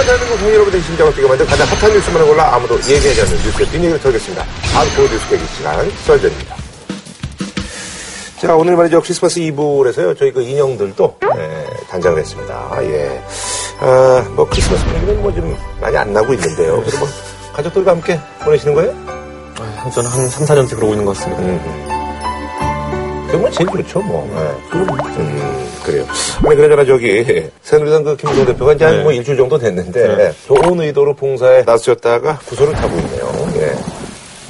모두가 대한민국 국민 여러분의 심장을 뛰게 만든 가장 핫한 뉴스만을 골라 아무도 얘기하지 않는 뉴스의 뒷얘기를 털겠습니다. 하드코어 뉴스 계기 시간 썰전입니다. 자, 오늘 말이죠. 크리스마스 이브에서요. 저희 그 인형들도 예, 단장을 했습니다. 예. 아, 뭐 크리스마스 분위기는 뭐 좀 많이 안 나고 있는데요. 그리고 뭐 가족들과 함께 보내시는 거예요? 아, 저는 한 3, 4년째 그러고 있는 것 같습니다. 그러면 제일 좋죠, 뭐. 예. 음, 그래요. 아니, 그러잖아, 저기, 새누리당 그 김종 대표가 이제 한 네. 뭐 일주일 정도 됐는데, 네. 좋은 의도로 봉사에 나서셨다가 구설을 타고 있네요. 예.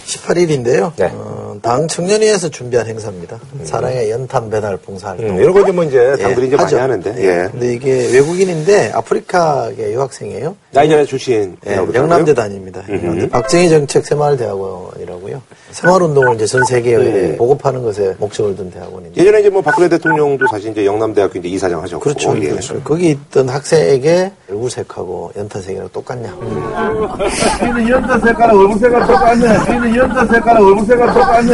18일인데요. 네. 어, 당 청년위에서 준비한 행사입니다. 사랑의 연탄 배달 봉사활동. 음, 이런 거 이제 뭐 이제 당들이 이제 많이 하죠. 하는데, 예. 예. 근데 이게 외국인인데 아프리카계 유학생이에요. 나이자네 출신. 예, 영남대 다닙니다. 박정희 정책 새마을대학원이라고요. 새마을운동을 이제 전 세계에 음. 보급하는 것에 목적을 둔 대학원인데. 예전에 이제 뭐 박근혜 대통령도 사실 이제 영남대학교 이제 이사장 하셨고. 그렇죠. 예. 그렇죠. 거기 있던 학생에게 얼굴색하고 연탄색이랑 똑같냐. 니는 연자 색깔 얼굴 색깔 똑같네. 니는 연자 색깔 얼굴 색깔 똑같네.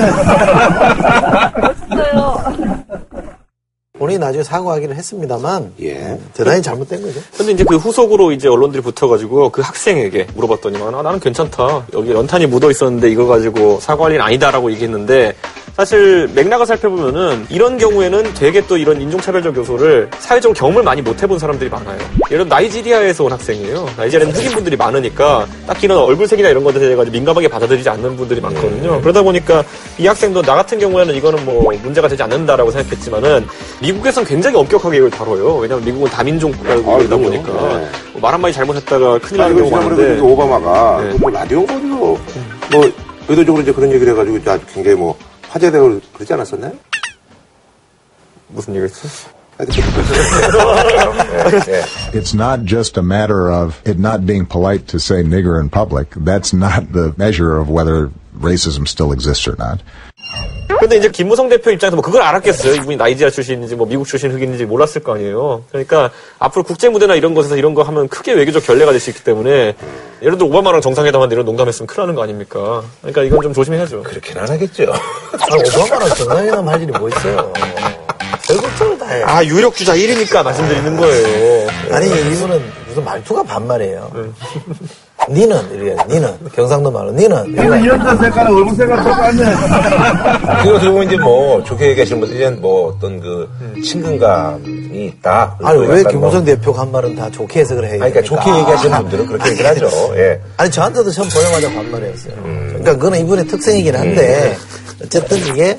본인이 나중에 사과하기는 했습니다만 예. 대단히 잘못된 거죠. 근데 이제 그 후속으로 이제 언론들이 붙어가지고 그 학생에게 물어봤더니만 아, 나는 괜찮다. 여기 연탄이 묻어 있었는데 이거 가지고 사과할 일은 아니다라고 얘기했는데 사실 맥락을 살펴보면은 이런 경우에는 되게 또 이런 인종차별적 요소를 사회적으로 경험을 많이 못 해본 사람들이 많아요. 예를 들어 나이지리아에서 온 학생이에요. 나이지리아는 흑인 분들이 많으니까 딱히 이런 얼굴색이나 이런 것에 대해 가지고 민감하게 받아들이지 않는 분들이 많거든요. 그러다 보니까 이 학생도 나 같은 경우에는 이거는 뭐 문제가 되지 않는다라고 생각했지만은 미국에선 굉장히 엄격하게 이걸 다뤄요. 왜냐하면 미국은 다민족 국가이다 아. 보니까 네. 뭐말 한마디 잘못했다가 큰일 나는 그 경우가 많은데 오바마가 네. 그뭐 라디오 어디서 뭐 의도적으로 이제 그런 얘기를 해가지고 굉장히 뭐 화제되고 그러지 않았었나요? 무슨 얘기였지? 예, 예. It's not just a matter of it not being polite to say nigger in public. That's not the measure of whether racism still exists or not. 근데 이제 김무성 대표 입장에서 뭐 그걸 알았겠어요. 이분이 나이지리아 출신인지 뭐 미국 출신 흑인인지 몰랐을 거 아니에요. 그러니까 앞으로 국제 무대나 이런 곳에서 이런 거 하면 크게 외교적 결례가 될 수 있기 때문에 예를 들어 오바마랑 정상회담하는데 이런 농담했으면 큰일 나는 거 아닙니까? 그러니까 이건 좀 조심해야죠. 그렇게는 안 하겠죠. 아, 오바마랑 정상회담 할 일이 뭐 있어요. 별것들을 다 해. 아 유력 주자 1위니까 말씀드리는 거예요. 아니 이분은 무슨 말투가 반말이에요. 니는 이래 니는 경상도 말로 니는 니는. 연자 색깔 얼굴 색깔 똑같네. 그거 들고 이제 뭐 좋게 얘기하시는 분들은 뭐 어떤 그 친근감이 있다. 아니 왜 김무성 뭐- 대표가 한 말은 다 좋게 해석을 해요? 아니, 그러니까 좋게 얘기하시는 분들은 그렇게 얘기를 하죠. 예. 아니 저한테도 처음 보자마자 반말이었어요. 그러니까 그거는 이분의 특성이긴 한데 어쨌든 이게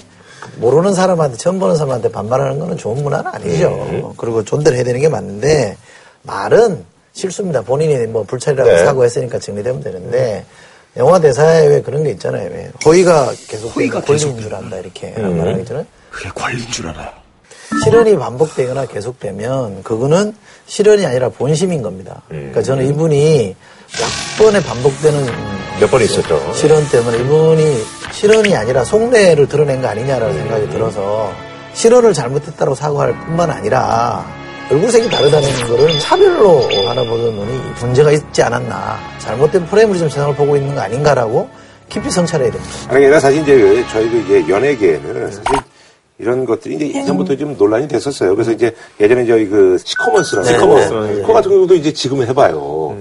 모르는 사람한테 처음 보는 사람한테 반말하는 거는 좋은 문화는 아니죠. 그리고 존대를 해야 되는 게 맞는데 말은 실수입니다. 본인이 뭐 불찰이라고 네. 사고했으니까 정리되면 되는데 영화 대사에 왜 그런 게 있잖아요. 왜 허위가 계속 허위가 권리인 줄 안다 이렇게 말하기 전에 그게 권리인 줄 알아요. 실현이 반복되거나 계속되면 그거는 실현이 아니라 본심인 겁니다. 그러니까 저는 이분이 몇 번에 반복되는 몇 번 있었죠. 실현 때문에 이분이 실현이 아니라 속내를 드러낸 거 아니냐라는 생각이 들어서 실현을 잘못했다고 사과할 뿐만 아니라 얼굴색이 다르다는 거를 차별로 알아보는 눈이 문제가 있지 않았나 잘못된 프레임으로 좀 세상을 보고 있는 거 아닌가라고 깊이 성찰해야 됩니다. 아니, 그러니까 사실 이제 저희 그 이제 연예계에는 사실 이런 것들이 이제 예전부터 좀 논란이 됐었어요. 그래서 이제 예전에 저희 그 시커먼스라는 네, 시커먼스. 네, 네. 그거 같은 경우도 이제 지금 해봐요.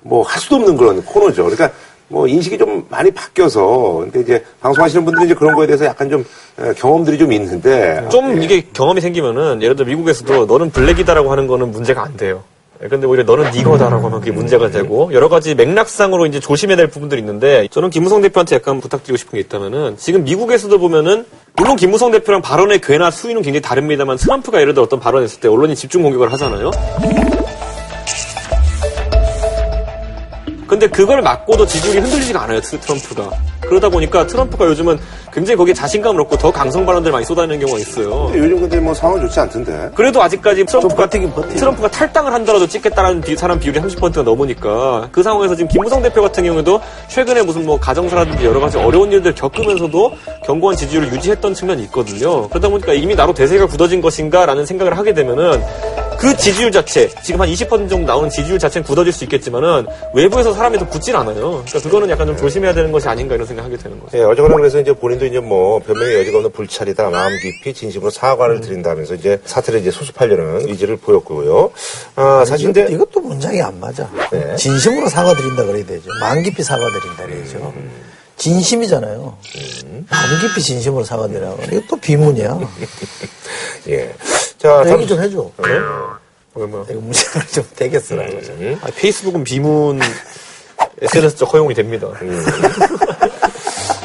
뭐할 수도 없는 그런 코너죠. 그러니까 뭐 인식이 좀 많이 바뀌어서 근데 이제 방송하시는 분들은 이제 그런 거에 대해서 약간 좀 에, 경험들이 좀 있는데 좀 이게 경험이 생기면은 예를 들어 미국에서도 너는 블랙이다라고 하는 거는 문제가 안 돼요. 근데 오히려 너는 니거다라고 하면 그게 문제가 되고 여러 가지 맥락상으로 이제 조심해야 될 부분들이 있는데 저는 김무성 대표한테 약간 부탁드리고 싶은 게 있다면은 지금 미국에서도 보면은 물론 김무성 대표랑 발언의 괴나 수위는 굉장히 다릅니다만 트럼프가 예를 들어 어떤 발언했을 때 언론이 집중 공격을 하잖아요. 근데 그걸 맞고도 지지율이 흔들리지가 않아요, 트- 트럼프가. 그러다 보니까 트럼프가 요즘은 굉장히 거기에 자신감을 얻고 더 강성 발언들 많이 쏟아내는 경우가 있어요. 요즘 근데 뭐 상황 좋지 않던데. 그래도 아직까지 트럼프가. 트럼프가 탈당을 한다라도 찍겠다라는 비- 사람 비율이 30%가 넘으니까 그 상황에서 지금 김무성 대표 같은 경우에도 최근에 무슨 뭐 가정사라든지 여러 가지 어려운 일들 겪으면서도 견고한 지지율을 유지했던 측면이 있거든요. 그러다 보니까 이미 나로 대세가 굳어진 것인가라는 생각을 하게 되면은 그 지지율 자체, 지금 한 20% 정도 나오는 지지율 자체는 굳어질 수 있겠지만은 외부에서 사람이 더 붙진 않아요. 그러니까 그거는 약간 좀 조심해야 되는 것이 아닌가 이런 생각 하게 되는 거죠. 예, 어쨌거나 그래서 이제 본인도 이제 뭐 변명의 여지가 없는 불찰이다, 마음 깊이 진심으로 사과를 드린다면서 이제 사태를 이제 수습하려는 의지를 보였고요. 아, 사실 이것, 근데 이것도 문장이 안 맞아. 네. 진심으로 사과드린다 그래야 되죠. 마음 깊이 사과드린다 그래야죠. 진심이잖아요. 마음 깊이 진심으로 사과드리라고. 이것도 비문이야. 예. 자, 얘기 좀 해줘. 얼마? 이거 문장을 좀 되게 쓰라고. 아, 페이스북은 비문 SNS적 허용이 됩니다.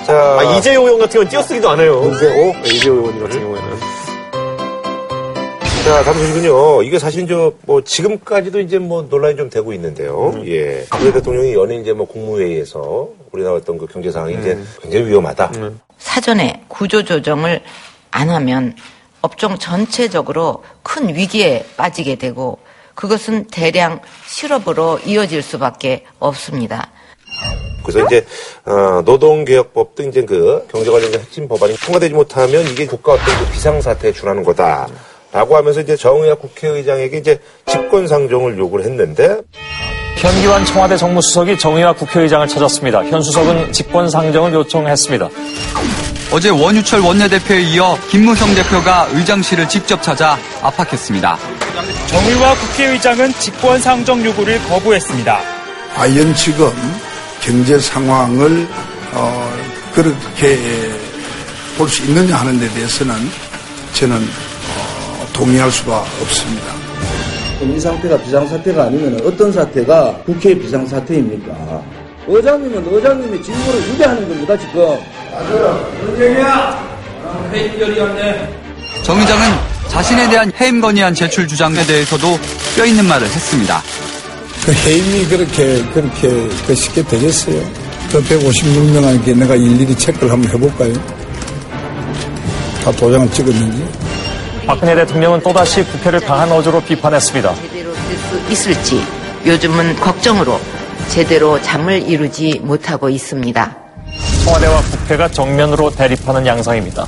자, 아, 이재호 의원 같은 경우는 띄어쓰기도 안 해요. 이재호? 네, 이재호 의원 같은 경우에는. 자, 다음 소식은요. 이게 사실 저, 뭐, 지금까지도 이제 뭐 논란이 좀 되고 있는데요. 예. 아베 대통령이 연일 이제 뭐 국무회의에서 우리나라 어떤 그 경제 상황이 이제 굉장히 위험하다. 사전에 구조 조정을 안 하면 업종 전체적으로 큰 위기에 빠지게 되고 그것은 대량 실업으로 이어질 수밖에 없습니다. 그래서 이제, 어, 노동개혁법 등 이제 그 경제 관련된 핵심 법안이 통과되지 못하면 이게 국가 어떤 그 비상사태에 준하는 거다. 라고 하면서 이제 정의학 국회의장에게 이제 직권상정을 요구를 했는데 현기환 청와대 정무수석이 정의와 국회의장을 찾았습니다. 현 수석은 직권상정을 요청했습니다. 어제 원유철 원내대표에 이어 김무성 대표가 의장실을 직접 찾아 압박했습니다. 정의와 국회의장은 직권상정 요구를 거부했습니다. 과연 지금 경제 상황을 어, 그렇게 볼 수 있느냐 하는 데 대해서는 저는 어, 동의할 수가 없습니다. 이 상태가 비상사태가 아니면 어떤 사태가 국회 비상사태입니까? 의장님은 의장님의 직무를 유배하는 겁니다, 지금. 정 의장은 자신에 대한 해임 건의안 제출 주장에 대해서도 뼈 있는 말을 했습니다. 그 해임이 그렇게 그렇게 그 쉽게 되겠어요? 그 156명에게 내가 일일이 체크를 한번 해볼까요? 다 도장을 찍었는지? 박근혜 대통령은 또다시 국회를 강한 어조로 비판했습니다. 제대로 될수 있을지 요즘은 걱정으로 제대로 잠을 이루지 못하고 있습니다. 청와대와 국회가 정면으로 대립하는 양상입니다.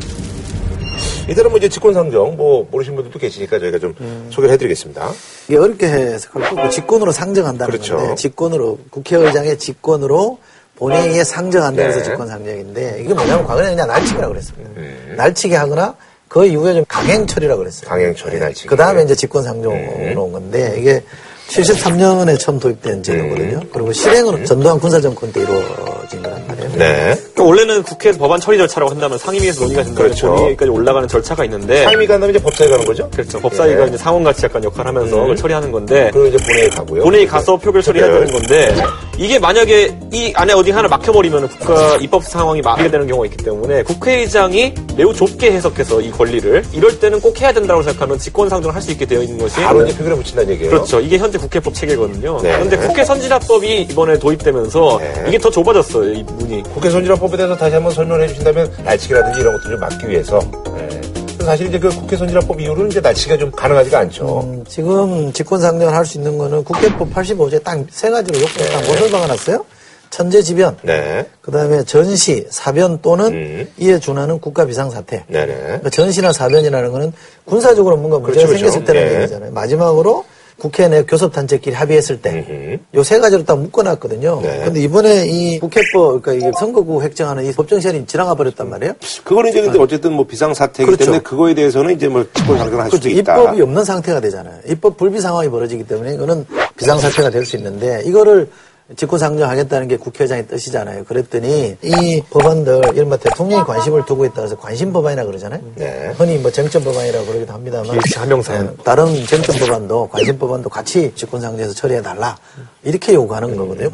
이대로 뭐 이제 직권상정 뭐 모르시는 분들도 계시니까 저희가 좀 소개를 해드리겠습니다. 이게 어렵게 해석할 거고 직권으로 상정한다는 그렇죠. 건데 직권으로 국회의장의 직권으로 본회의에 상정한다고 해서 네. 직권 상정인데 이게 뭐냐면 과거에 그냥 날치기라고 그랬습니다. 날치기 하거나 그 이후에 좀 강행 처리라고 그랬어요. 강행 처리, 날치기. 그 다음에 이제 직권 상정으로 온 건데 이게 73년에 처음 도입된 제도거든요. 그리고 실행은 전두환 군사정권 때 이루어진 거란 말이에요. 네. 그러니까 원래는 국회에서 법안 처리 절차라고 한다면 상임위에서 논의가 된다면 그렇죠. 본회의까지 올라가는 절차가 있는데 타임이 간다면 이제 법사위 가는 거죠? 그렇죠. 법사위가 예. 이제 상원같이 약간 역할을 하면서 음. 그걸 처리하는 건데 그리고 이제 본회의 가고요. 본회의 가서 표결 처리해야. 되는 건데 이게 만약에 이 안에 어디 하나 막혀버리면 국가 입법 상황이 막히게 되는 경우가 있기 때문에 국회의장이 매우 좁게 해석해서 이 권리를 이럴 때는 꼭 해야 된다고 생각하면 직권상정을 할 수 있게 되어 있는 것이 바로 이제 표결에 붙인다는 얘기예요. 그렇죠. 이게 현재 국회법 체계거든요. 네. 그런데 국회 선진화법이 이번에 도입되면서 네. 이게 더 좁아졌어요. 이 문이. 국회 선진화법 에 대해서 다시 한번 설명해 주신다면 날치기라든지 이런 것들을 막기 위해서 예. 그래서 사실 이제 그 국회 선진화법 이후로는 이제 날치기가 좀 가능하지가 않죠. 음, 지금 직권상정을 할 수 있는 거는 국회법 85조에 딱 세 가지로 요건을 딱 못을 박아놨어요. 천재지변, 네. 그 다음에 전시, 사변 또는 음. 이에 준하는 국가 비상사태. 네네. 그러니까 전시나 사변이라는 거는 군사적으로 뭔가 문제가 그렇죠, 생겼을 그렇죠. 때는 예. 얘기잖아요. 마지막으로 국회 내 교섭단체끼리 합의했을 때. 요 세 가지로 딱 묶어놨거든요. 네. 근데 이번에 이 국회법, 그러니까 이게 선거구 획정하는 이 법정 시한이 지나가 버렸단 말이에요. 그거는 이제 근데 어쨌든 뭐 비상사태이기 그렇죠. 때문에 그거에 대해서는 이제 뭐 직권 상정을 할 수도 그렇죠. 있다. 입법이 없는 상태가 되잖아요. 입법 불비 상황이 벌어지기 때문에 이거는 비상사태가 될 수 있는데 이거를 직권상정하겠다는 게 국회의장의 뜻이잖아요. 그랬더니 이 법안들 이른바 대통령이 관심을 두고 있다 해서 관심 법안이라 그러잖아요. 네. 흔히 뭐 쟁점 법안이라고 그러기도 합니다만 한명상. 네, 다른 쟁점 법안도 관심 법안도 같이 직권상정해서 처리해 달라 이렇게 요구하는 거거든요.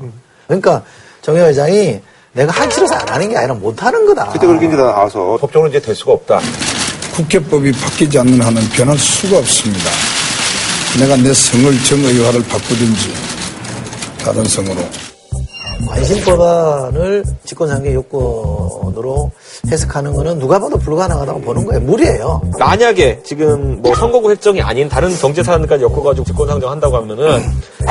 그러니까 정 의장이 내가 하기 싫어서 안 하는 게 아니라 못 하는 거다. 그때 그렇게 이제 나와서 법적으로 이제 될 수가 없다. 국회법이 바뀌지 않는 한은 변할 수가 없습니다. 내가 내 성을 정의화를 바꾸든지 다른 성으로 관심 법안을 집권상정 요건으로 해석하는 거는 누가 봐도 불가능하다고 보는 거예요. 무리예요. 만약에 지금 뭐 선거구 획정이 아닌 다른 경제 사안까지 엮어가지고 직권상정 한다고 하면은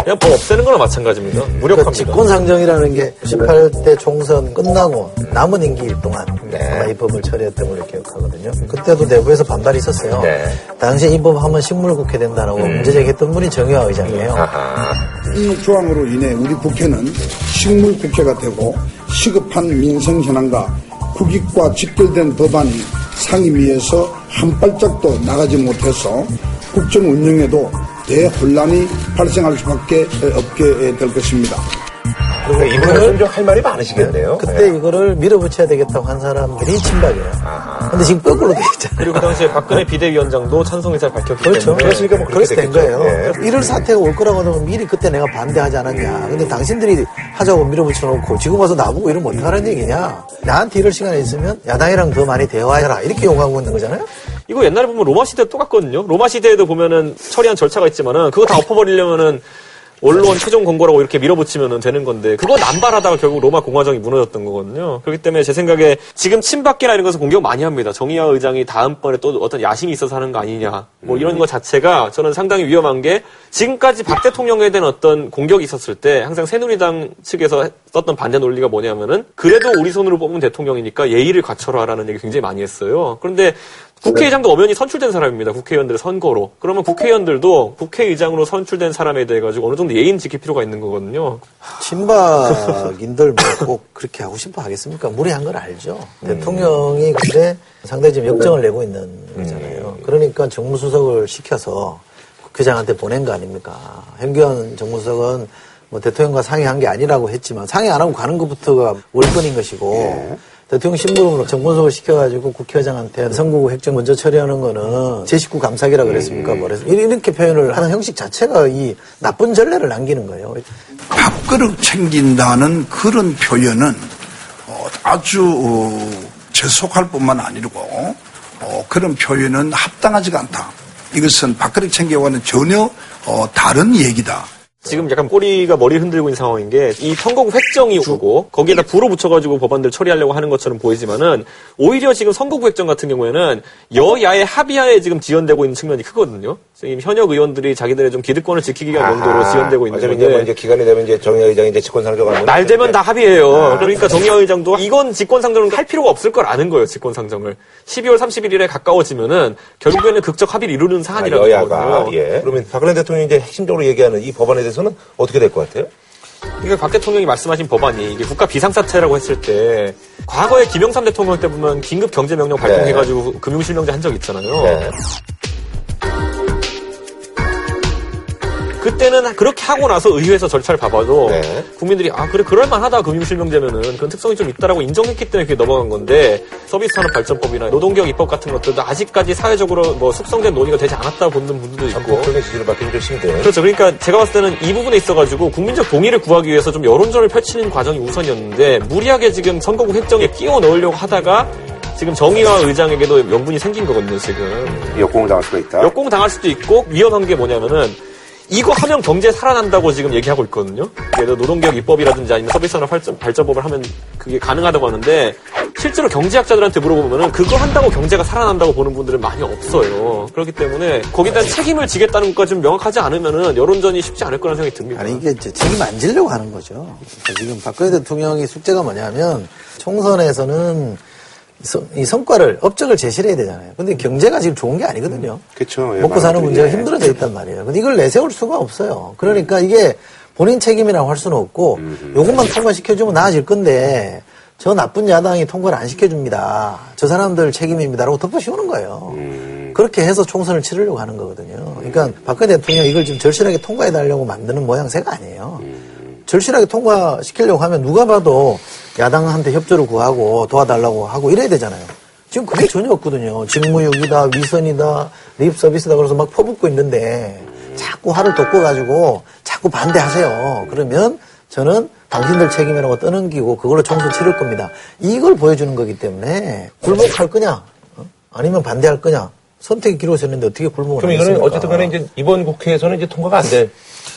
그냥 법 없애는 거나 마찬가지입니다. 무력합니다. 집권상정이라는 게 18대 총선 끝나고 남은 임기 동안 아마 이 법을 처리했던 걸로 기억하거든요. 그때도 내부에서 반발이 있었어요. 당시에 이 법 하면 식물국회 된다라고 문제 제기했던 분이 정의화 의장이에요. 이 조항으로 인해 우리 국회는 식물 국회가 되고 시급한 민생 현안과 국익과 직결된 법안이 상임위에서 한 발짝도 나가지 못해서 국정 운영에도 대혼란이 발생할 수밖에 없게 될 것입니다. 그러니까 이분은 좀할 말이 많으시겠네요. 그때 이거를 밀어붙여야 되겠다고 한 사람들이 친박이에요. 근데 지금 거꾸로 돼 있잖아요. 그리고 그 당시에 박근혜 비대위원장도 찬성 의사를 밝혔기 그렇죠. 때문에 그래서 된 거예요. 이럴 사태가 올 거라고 하면 미리 그때 내가 반대하지 않았냐. 근데 당신들이 하자고 밀어붙여 놓고 지금 와서 나보고 이러면 어떡하라는 얘기냐. 나한테 이럴 시간이 있으면 야당이랑 더 많이 대화해라. 이렇게 요구하고 있는 거잖아요. 이거 옛날에 보면 로마 시대 똑같거든요. 로마 시대에도 보면은 처리한 절차가 있지만은 그거 다 엎어버리려면은 언론 최종 권고라고 이렇게 밀어붙이면 되는 건데 그거 남발하다가 결국 로마 공화정이 무너졌던 거거든요. 그렇기 때문에 제 생각에 지금 친박계나 이런 것을 공격 많이 합니다. 정의화 의장이 다음번에 또 어떤 야심이 있어서 하는 거 아니냐. 뭐 이런 것 자체가 저는 상당히 위험한 게 지금까지 박 대통령에 대한 어떤 공격이 있었을 때 항상 새누리당 측에서 썼던 반대 논리가 뭐냐면은 그래도 우리 손으로 뽑은 대통령이니까 예의를 갖춰라라는 얘기 굉장히 많이 했어요. 그런데 국회의장도 엄연히 선출된 사람입니다. 국회의원들의 선거로. 그러면 국회의원들도 국회의장으로 선출된 사람에 대해 가지고 어느 정도 예의는 지킬 필요가 있는 거거든요. 친박인들 뭐 꼭 그렇게 하고 싶어 하겠습니까? 무리한 걸 알죠. 대통령이 근데 상당히 지금 역정을 내고 있는 거잖아요. 그러니까 정무수석을 시켜서 국회장한테 보낸 거 아닙니까? hen규현 정무수석은 뭐 대통령과 상의한 게 아니라고 했지만 상의 안 하고 가는 것부터가 월권인 것이고 대통령 신부름으로 정무수석을 시켜가지고 국회의장한테 선거구 획정 먼저 처리하는 거는 제 식구 감사기라 그랬습니까? 뭐래서 이렇게 표현을 하는 형식 자체가 이 나쁜 전례를 남기는 거예요. 밥그릇 챙긴다는 그런 표현은 어, 아주 어, 재속할 뿐만 아니고 어, 그런 표현은 합당하지가 않다. 이것은 밥그릇 챙겨와는 전혀 어, 다른 얘기다. 지금 약간 꼬리가 머리 흔들고 있는 상황인 게이 선거구 획정이 주고 거기에다 불어 붙여가지고 법안들 처리하려고 하는 것처럼 보이지만은 오히려 지금 선거구 획정 같은 경우에는 여야의 합의하에 지금 지연되고 있는 측면이 크거든요. 지금 현역 의원들이 자기들의 좀 기득권을 지키기 위한 용도로 지연되고 있는 이제, 뭐 건데 이제 기간이 되면 이제 정의화 의장이 이제 직권 상정하면 날 되면 다 합의해요. 그러니까 정의화 의장도 이건 직권 상정을 할 필요가 없을 걸 아는 거예요. 직권 상정을 12월 31일에 가까워지면은 결국에는 극적 합의를 이루는 사안이라는 아, 거거든요. 예. 그러면 박근혜 대통령이 이제 핵심적으로 얘기하는 이 법안에 대해서 는 어떻게 될 것 같아요? 그러니까 박 대통령이 말씀하신 법안이 이게 국가 비상사태라고 했을 때 과거에 김영삼 대통령 때 보면 긴급 경제명령 발동해가지고 금융실명제 한 적 있잖아요. 네. 그때는 그렇게 하고 나서 의회에서 절차를 봐봐도 네. 국민들이 아 그래 그럴만하다 금융실명제면은 그런 특성이 좀 있다라고 인정했기 때문에 그게 넘어간 건데 서비스산업 발전법이나 노동개혁 입법 같은 것들도 아직까지 사회적으로 뭐 숙성된 논의가 되지 않았다 보는 분들도 있고 전폭적인 지지를 좀 힘든. 그렇죠. 그러니까 제가 봤을 때는 이 부분에 있어가지고 국민적 동의를 구하기 위해서 좀 여론전을 펼치는 과정이 우선이었는데 무리하게 지금 선거구 획정에 끼워 넣으려고 하다가 지금 정의화 의장에게도 명분이 생긴 거거든요, 지금. 역공을 당할 수가 있다. 역공 당할 수도 있고 위험한 게 뭐냐면은 이거 하면 경제 살아난다고 지금 얘기하고 있거든요. 노동개혁 입법이라든지 아니면 서비스산업 발전, 발전법을 하면 그게 가능하다고 하는데 실제로 경제학자들한테 물어보면은 그거 한다고 경제가 살아난다고 보는 분들은 많이 없어요. 그렇기 때문에 거기에 대한 책임을 지겠다는 것까지 좀 명확하지 않으면은 여론전이 쉽지 않을 거라는 생각이 듭니다. 아니 이게 이제 책임 안 지려고 하는 거죠. 그러니까 지금 박근혜 대통령이 숙제가 뭐냐면 총선에서는 이 성- 성과를 업적을 제시를 해야 되잖아요. 근데 경제가 지금 좋은 게 아니거든요. 그렇죠. 예, 먹고 사는 문제가. 힘들어져 있단 말이에요. 근데 이걸 내세울 수가 없어요. 그러니까 이게 본인 책임이라고 할 수는 없고 요것만 통과시켜주면 나아질 건데 저 나쁜 야당이 통과를 안 시켜줍니다. 저 사람들 책임입니다라고 덮어씌우는 거예요. 그렇게 해서 총선을 치르려고 하는 거거든요. 그러니까 박근혜 대통령이 이걸 좀 절실하게 통과해달라고 만드는 모양새가 아니에요. 절실하게 통과시키려고 하면 누가 봐도 야당한테 협조를 구하고 도와달라고 하고 이래야 되잖아요. 지금 그게 전혀 없거든요. 직무유기다, 위선이다, 립 서비스다 그래서 막 퍼붓고 있는데 자꾸 화를 돋궈가지고 자꾸 반대하세요. 그러면 저는 당신들 책임이라고 떠넘기고 그걸로 총선 치를 겁니다. 이걸 보여주는 거기 때문에 굴복할 거냐, 어? 아니면 반대할 거냐, 기록을 썼는데 어떻게 불목을 그럼 이거는 어쨌든 간에 이제 이번 국회에서는 이제 통과가 안 될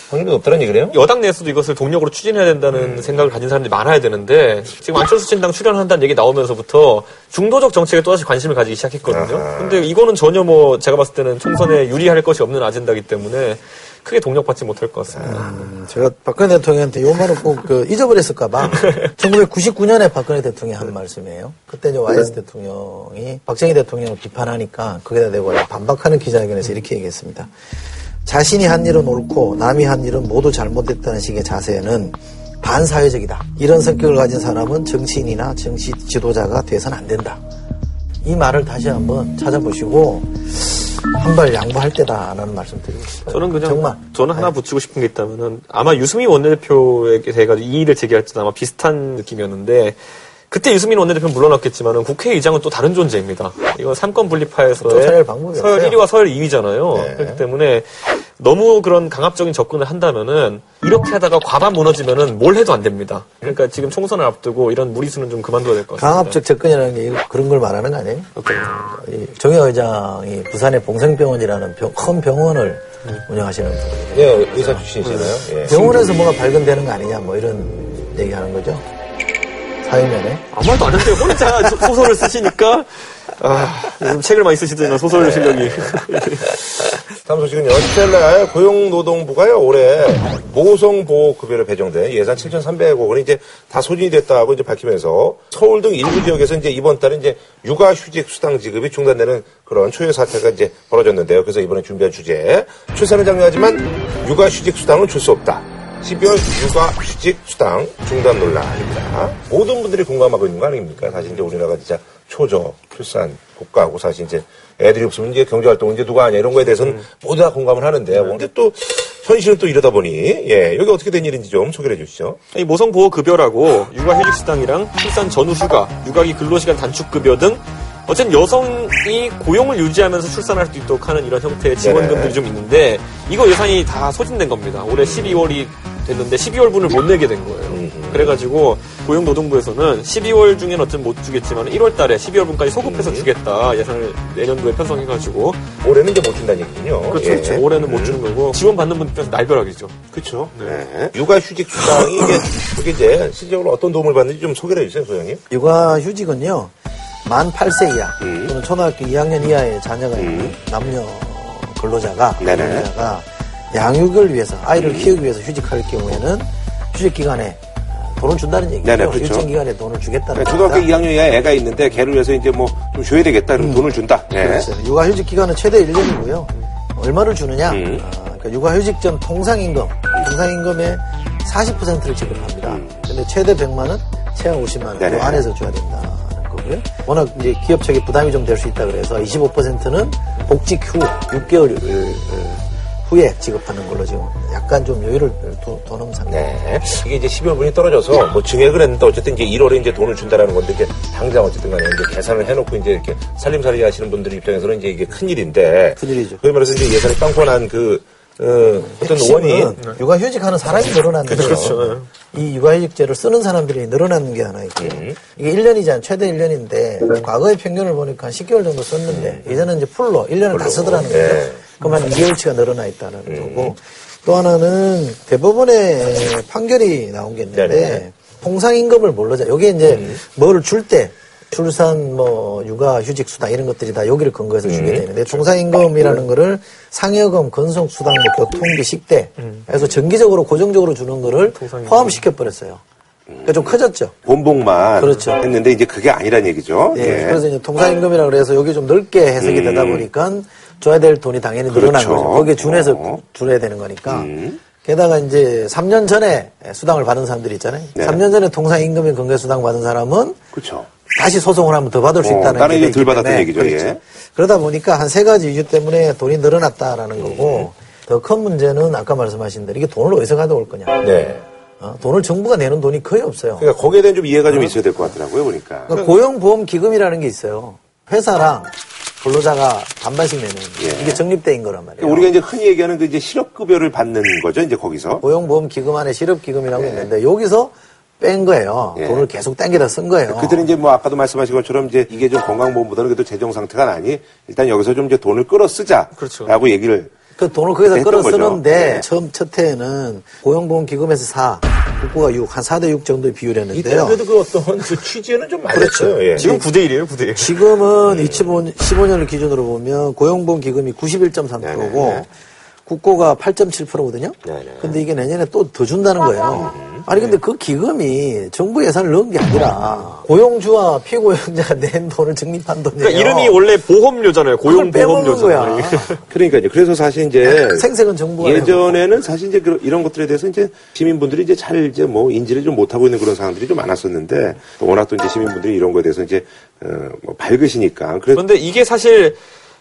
확률이 없다는 얘기래요? 여당 내에서도 이것을 동력으로 추진해야 된다는 생각을 가진 사람들이 많아야 되는데 지금 안철수 진당 출연한다는 얘기 나오면서부터 중도적 정책에 또다시 관심을 가지기 시작했거든요. 근데 이거는 전혀 뭐 제가 봤을 때는 총선에 유리할 것이 없는 아젠다이기 때문에 크게 동력받지 못할 것 같습니다. 제가 박근혜 대통령한테 요 말을 꼭 그 잊어버렸을까봐 1999년에 박근혜 대통령이 한 말씀이에요. 그때 이제 YS 대통령이 박정희 대통령을 비판하니까 거기다 대고 반박하는 기자회견에서 이렇게 얘기했습니다. 자신이 한 일은 옳고 남이 한 일은 모두 잘못됐다는 식의 자세는 반사회적이다. 이런 성격을 가진 사람은 정치인이나 정치 지도자가 돼서는 안 된다. 이 말을 다시 한번 찾아보시고 한 발 양보할 때다라는 말씀 드리고 싶어요. 저는 그냥 정말 저는 하나 붙이고 싶은 게 있다면은 아마 유승민 원내대표에게 대해가지고 이의를 제기할 때도 아마 비슷한 느낌이었는데 그때 유승민 원내대표는 물러났겠지만은 국회의장은 또 다른 존재입니다. 이건 삼권 방법이 서열 없어요. 1위와 서열 2위잖아요. 네. 그렇기 때문에 너무 그런 강압적인 접근을 한다면은 이렇게 하다가 과반 무너지면은 뭘 해도 안 됩니다. 그러니까 지금 총선을 앞두고 이런 무리수는 좀 그만둬야 될 것 같습니다. 강압적 접근이라는 게 그런 걸 말하는 거 아니에요? 이 정의화 의장이 부산의 봉생병원이라는 병- 큰 병원을 운영하시는 분이에요. 예, 의사 출신이잖아요. 예. 병원에서 뭐가 발견되는 거 아니냐 뭐 이런 얘기하는 거죠. 사회면에. 아무 말도 안 했어요. 혼자 소- 소설을 쓰시니까 아, 요즘 책을 많이 쓰시더니 소설 실력이 다음 소식은요. 스텔라 고용노동부가요, 올해 모성보호급여를 배정돼 예산 7,300억 원이 이제 다 소진이 됐다고 이제 밝히면서 서울 등 일부 지역에서 이제 이번 달에 이제 육아휴직 수당 지급이 중단되는 그런 초유 사태가 이제 벌어졌는데요. 그래서 이번에 준비한 주제. 출산은 장려하지만 육아휴직 수당은 줄 수 없다. 12월 육아휴직 수당 중단 논란입니다. 모든 분들이 공감하고 있는 거 아닙니까? 사실 이제 우리나라가 진짜 초저, 출산, 국가고 사실 이제 애들이 없으면 이제 경제활동 이제 누가 하냐 이런 거에 대해서는 모두 다 공감을 하는데 근데 또 현실은 또 이러다 보니 예 여기 어떻게 된 일인지 좀 소개해 주시죠. 이 모성보호급여라고 육아휴직수당이랑 출산 전후 휴가, 육아기 근로시간 단축급여 등 어쨌든 여성이 고용을 유지하면서 출산할 수 있도록 하는 이런 형태의 지원금들이 좀 있는데 이거 예산이 다 소진된 겁니다. 올해 12월이 됐는데 12월분을 못 내게 된 거예요. 그래가지고 고용노동부에서는 12월 중엔 어쨌든 못 주겠지만 1월 달에 12월분까지 소급해서 주겠다 예산을 내년도에 편성해가지고 올해는 이제 못 준다는 얘기군요. 그렇죠, 예. 그렇죠. 올해는 못 주는 거고 지원받는 분들 입장에서 날벼락이죠. 그렇죠. 네. 육아휴직 수당이 이게 그게 이제 실질적으로 어떤 도움을 받는지 좀 소개해 주세요, 소장님. 육아휴직은요, 만 8세 이하 음. 또는 초등학교 2학년 이하의 자녀가 있는 남녀 근로자가, 네네. 근로자가 양육을 위해서, 아이를 키우기 위해서 휴직할 경우에는 휴직 기간에 돈을 준다는 얘기죠. 네네, 그렇죠. 일정 기간에 돈을 주겠다는 초등학교 겁니다. 2학년 이하 애가 있는데 걔를 위해서 이제 뭐 좀 줘야 되겠다 그럼 돈을 준다. 예. 그렇죠. 육아휴직 기간은 최대 1년이고요. 얼마를 주느냐? 음. 아, 그러니까 육아휴직 전 통상임금, 통상임금의 40%를 지급합니다. 근데 최대 100만 원, 최하 50만 원, 그. 안에서 줘야 된다는 거고요. 워낙 이제 기업 측에 부담이 좀 될 수 있다 그래서 25%는 복직 후 6개월 후에 지급하는 걸로 지금 약간 좀 여유를 두, 두는 상태. 네. 이게 이제 12월 분이 떨어져서 뭐 증액을 했는데 어쨌든 이제 1월에 이제 돈을 준다라는 건데 이제 당장 어쨌든 간에 이제 계산을 해놓고 이제 이렇게 살림살이 하시는 분들 입장에서는 이제 이게 큰일인데. 큰일이죠. 그에 말해서 이제 예산이 빵꾸난 그, 어, 어떤 원인. 핵심은 육아휴직하는 사람이 늘어났는데 그렇죠. 이 육아휴직제를 쓰는 사람들이 늘어나는 게 하나 있고 음. 이게 1년이잖아요. 최대 1년인데 과거의 평균을 보니까 한 10개월 정도 썼는데 예전에는 이제 풀로 1년을 다 쓰더라는 거죠. 예. 그럼 한 2개월치가 늘어나 있다는 음. 거고 또 하나는 대법원의 판결이 나온 게 있는데 네네. 통상임금을 몰라자 여기에 이제 음. 뭐를 줄때 출산, 뭐, 육아, 휴직 수당 이런 것들이 다 여기를 근거해서 음. 주게 되는데 통상임금이라는 거를 상여금, 건속수당, 뭐 교통비, 식대 해서 정기적으로 고정적으로 주는 거를 포함시켜 버렸어요. 그러니까 좀 커졌죠. 본봉만 그렇죠. 했는데 이제 그게 아니란 얘기죠. 예, 예. 그래서 이제 통상임금이라 그래서 여기 좀 넓게 해석이 되다 보니까 줘야 될 돈이 당연히 늘어난 그렇죠. 거죠. 거기에 준해서 어. 줄여야 되는 거니까. 음. 게다가 이제 3년 전에 수당을 받은 사람들 있잖아요. 네. 3년 전에 통상임금의 근거 수당 받은 사람은 그렇죠. 다시 소송을 하면 더 받을 수 어, 있다는 다른 게 이제 덜 있기 받았다는 때문에 얘기죠, 그렇죠. 예. 그러다 보니까 한 세 가지 이유 때문에 돈이 늘어났다라는 거고 더큰 문제는 아까 말씀하신 대로 이게 돈을 어디서 가져올 거냐. 네. 어, 돈을 정부가 내는 돈이 거의 없어요. 그러니까 거기에 대한 좀 이해가 좀 있어야 될 것 같더라고요, 보니까. 그러니까 고용보험 기금이라는 게 있어요. 회사랑 근로자가 반반씩 내는 예. 이게 적립대인 거란 말이에요. 그러니까 우리가 이제 흔히 얘기하는 그 이제 실업급여를 받는 거죠, 이제 거기서. 고용보험 기금 안에 실업기금이라고 네. 있는데 여기서 뺀 거예요. 예. 돈을 계속 땡겨다 쓴 거예요. 그들은 이제 뭐 아까도 말씀하신 것처럼 이제 이게 좀 건강보험보다는 그래도 재정 상태가 나니 일단 여기서 좀 이제 돈을 끌어 쓰자라고 그렇죠. 얘기를 그 돈을 거기서 끌어. 쓰는데 네. 처음 첫 해에는 고용보험기금에서 4, 국고가 6, 한 4대 6 정도의 비율이었는데요. 그래도 그 어떤 그 취지에는 좀 맞았어요. 예. 지금 9대 1이에요, 9대 1. 지금은 2015, 15년을 기준으로 보면 고용보험 기금이 91.3%고 네네. 국고가 8.7%거든요. 네네. 근데 이게 내년에 또 더 준다는 거예요. 아니 근데 그 기금이 정부 예산을 넣은 게 아니라 고용주와 피고용자가 낸 돈을 적립한 돈이에요. 그러니까 이름이 원래 보험료잖아요. 고용보험료잖아요. 거야. 그러니까요. 그래서 사실 이제 생색은 정부가 예전에는 사실 이제 이런 것들에 대해서 이제 시민분들이 이제 잘 이제 뭐 인지를 좀 못하고 있는 그런 상황들이 좀 많았었는데 또 워낙 또 이제 시민분들이 이런 거에 대해서 이제 어 뭐 밝으시니까 그래서 그런데 이게 사실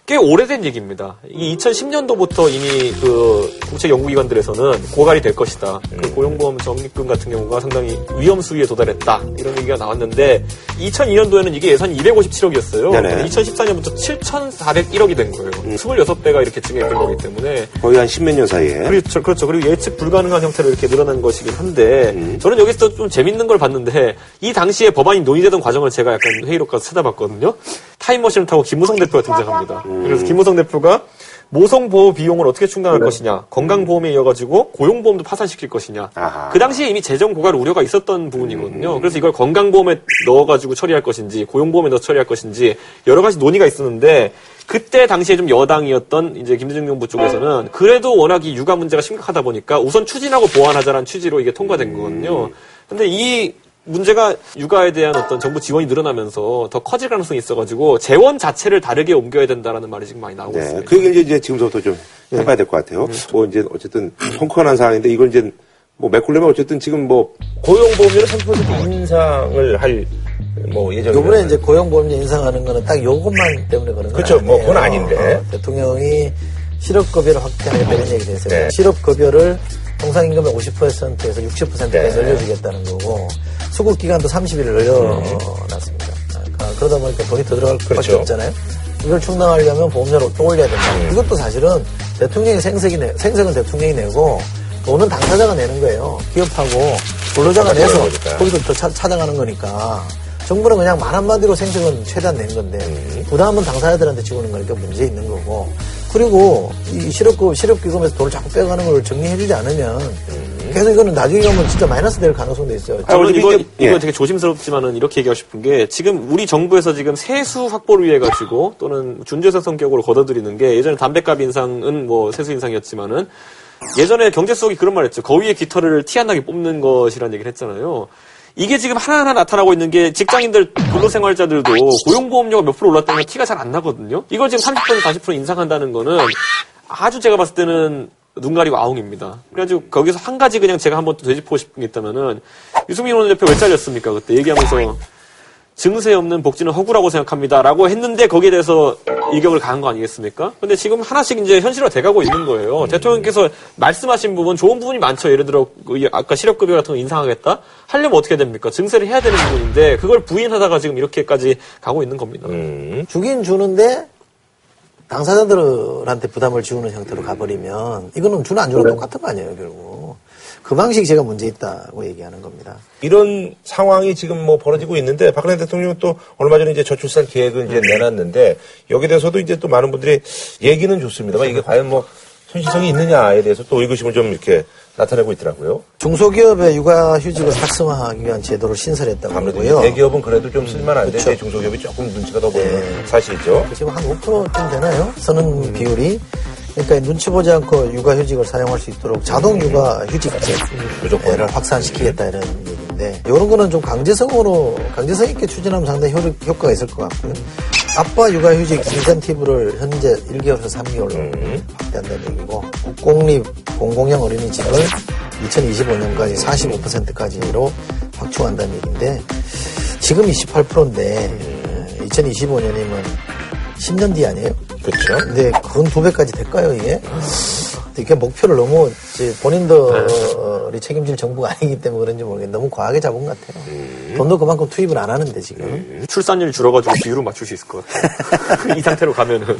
꽤 오래된 얘기입니다. 이 2010년도부터 이미 그 국책 연구기관들에서는 고갈이 될 것이다. 그 고용보험 적립금 같은 경우가 상당히 위험 수위에 도달했다. 이런 얘기가 나왔는데 2002년도에는 이게 예산이 257억이었어요. 네네. 2014년부터 7,401억이 된 거예요. 26배가 이렇게 증액된 거기 때문에 거의 한 십몇 년 사이에 그렇죠, 그렇죠. 그리고 예측 불가능한 형태로 이렇게 늘어난 것이긴 한데, 저는 여기서 좀 재밌는 걸 봤는데, 이 당시에 법안이 논의되던 과정을 제가 약간 회의록 가서 찾아봤거든요. 타임머신을 타고 김무성 대표가 등장합니다. 그래서 김무성 대표가 모성보호 비용을 어떻게 충당할 것이냐, 건강보험에 이어가지고 고용보험도 파산시킬 것이냐. 아하. 그 당시에 이미 재정 고갈 우려가 있었던 부분이거든요. 그래서 이걸 건강보험에 넣어가지고 처리할 것인지, 고용보험에 넣어 처리할 것인지, 여러 가지 논의가 있었는데, 그때 당시에 좀 여당이었던 이제 김대중 정부 쪽에서는 그래도 워낙 이 육아 문제가 심각하다 보니까 우선 추진하고 보완하자라는 취지로 이게 통과된 거거든요. 근데 이 문제가 육아에 대한 어떤 정부 지원이 늘어나면서 더 커질 가능성이 있어가지고 재원 자체를 다르게 옮겨야 된다라는 말이 지금 많이 나오고 네, 있습니다. 그 얘기를 이제 지금부터 좀 해봐야 될 것 같아요. 뭐 이제 어쨌든 펑크한 상황인데 이걸 이제 뭐 메꾸려면 어쨌든 지금 뭐 고용보험료는 3% 인상을 할 뭐 예정이 요번에 이제 고용보험료 인상하는 거는 딱 요것만 때문에 그런 거예요. 그렇죠. 뭐 그건 아닌데. 대통령이 실업급여를 확대하겠다 이런 얘기 됐어요. 네. 실업급여를 통상임금의 50%에서 60%까지 네. 늘려주겠다는 거고 수급 기간도 30일을 늘려놨습니다. 그러니까 그러다 보니까 돈이 더 들어갈 그렇죠. 없잖아요. 이걸 충당하려면 보험료를 또 올려야 된다. 음. 이것도 사실은 대통령이 생색이 내, 생색은 대통령이 내고 돈은 당사자가 내는 거예요. 기업하고 근로자가 내서. 거기서 더 차- 찾아가는 거니까 정부는 그냥 말 한마디로 생색은 최대한 낸 건데 음. 부담은 당사자들한테 지우는 거니까 문제 있는 거고 그리고 이 실업급 실업기금에서 돈을 자꾸 빼가는 걸 정리해주지 않으면 계속 이거는 나중에 가면 진짜 마이너스 될 가능성도 있어요. 저는 우리 이거, 이제- 이거 예. 되게 조심스럽지만은 이렇게 얘기하고 싶은 게 지금 우리 정부에서 지금 세수 확보를 위해 가지고 또는 준재생 성격으로 걷어들이는 게 예전에 담배값 인상은 뭐 세수 인상이었지만은 예전에 경제수석이 그런 말 했죠. 거위의 깃털을 티 안 나게 뽑는 것이라는 얘기를 했잖아요. 이게 지금 하나하나 나타나고 있는 게 직장인들, 근로생활자들도 고용보험료가 몇 프로 올랐다는 게 티가 잘 안 나거든요. 이걸 지금 30% 40% 인상한다는 거는 아주 제가 봤을 때는 눈 가리고 아웅입니다. 그래가지고 거기서 한 가지 그냥 제가 한번 또 되짚고 싶은 게 있다면은 유승민 원내대표 왜 잘렸습니까? 그때 얘기하면서 증세 없는 복지는 허구라고 생각합니다라고 했는데 거기에 대해서 일격을 가한 거 아니겠습니까? 근데 지금 하나씩 이제 현실화 돼가고 있는 거예요. 대통령께서 말씀하신 부분 좋은 부분이 많죠. 예를 들어 그 아까 실업급여 같은 거 인상하겠다 하려면 어떻게 됩니까? 증세를 해야 되는 부분인데 그걸 부인하다가 지금 이렇게까지 가고 있는 겁니다. 음. 주긴 주는데 당사자들한테 부담을 지우는 형태로 가버리면 이거는 주는 안 주는 똑같은 거 아니에요 결국. 그 방식이 제가 문제 있다고 얘기하는 겁니다. 이런 상황이 지금 뭐 벌어지고 있는데 박근혜 대통령은 또 얼마 전에 이제 저출산 계획을 이제 내놨는데 여기에 대해서도 이제 또 많은 분들이 얘기는 좋습니다만 이게 과연 뭐 현실성이 있느냐에 대해서 또 의구심을 좀 이렇게 나타내고 있더라고요. 중소기업의 육아휴직을 활성화하기 위한 제도를 신설했다고 아무래도 하고요. 대기업은 그래도 좀 쓸만한데 그렇죠. 중소기업이 조금 눈치가 더 보이는 사실이죠. 지금 한 5%쯤 되나요? 쓰는 비율이. 그러니까 눈치 보지 않고 육아휴직을 사용할 수 있도록 자동 육아휴직제를 확산시키겠다 이런 얘기인데 이런 거는 좀 강제성으로 강제성 있게 추진하면 상당히 효, 효과가 있을 것 같고요. 아빠 육아휴직 인센티브를 현재 1개월에서 3개월로 확대한다는 얘기고 국공립 공공형 어린이집을 2025년까지 45%까지로 확충한다는 얘기인데 지금 28%인데 2025년이면 10년 뒤 아니에요? 그렇죠. 근데 그건 두 배까지 될까요, 이게? 이게 목표를 너무 이제 본인들이 책임질 정부가 아니기 때문에 그런지 모르겠는데 너무 과하게 잡은 것 같아요. 돈도 그만큼 투입을 안 하는데 지금. 출산율 줄어가지고 비율을 맞출 수 있을 것 같아요. 이 상태로 가면은.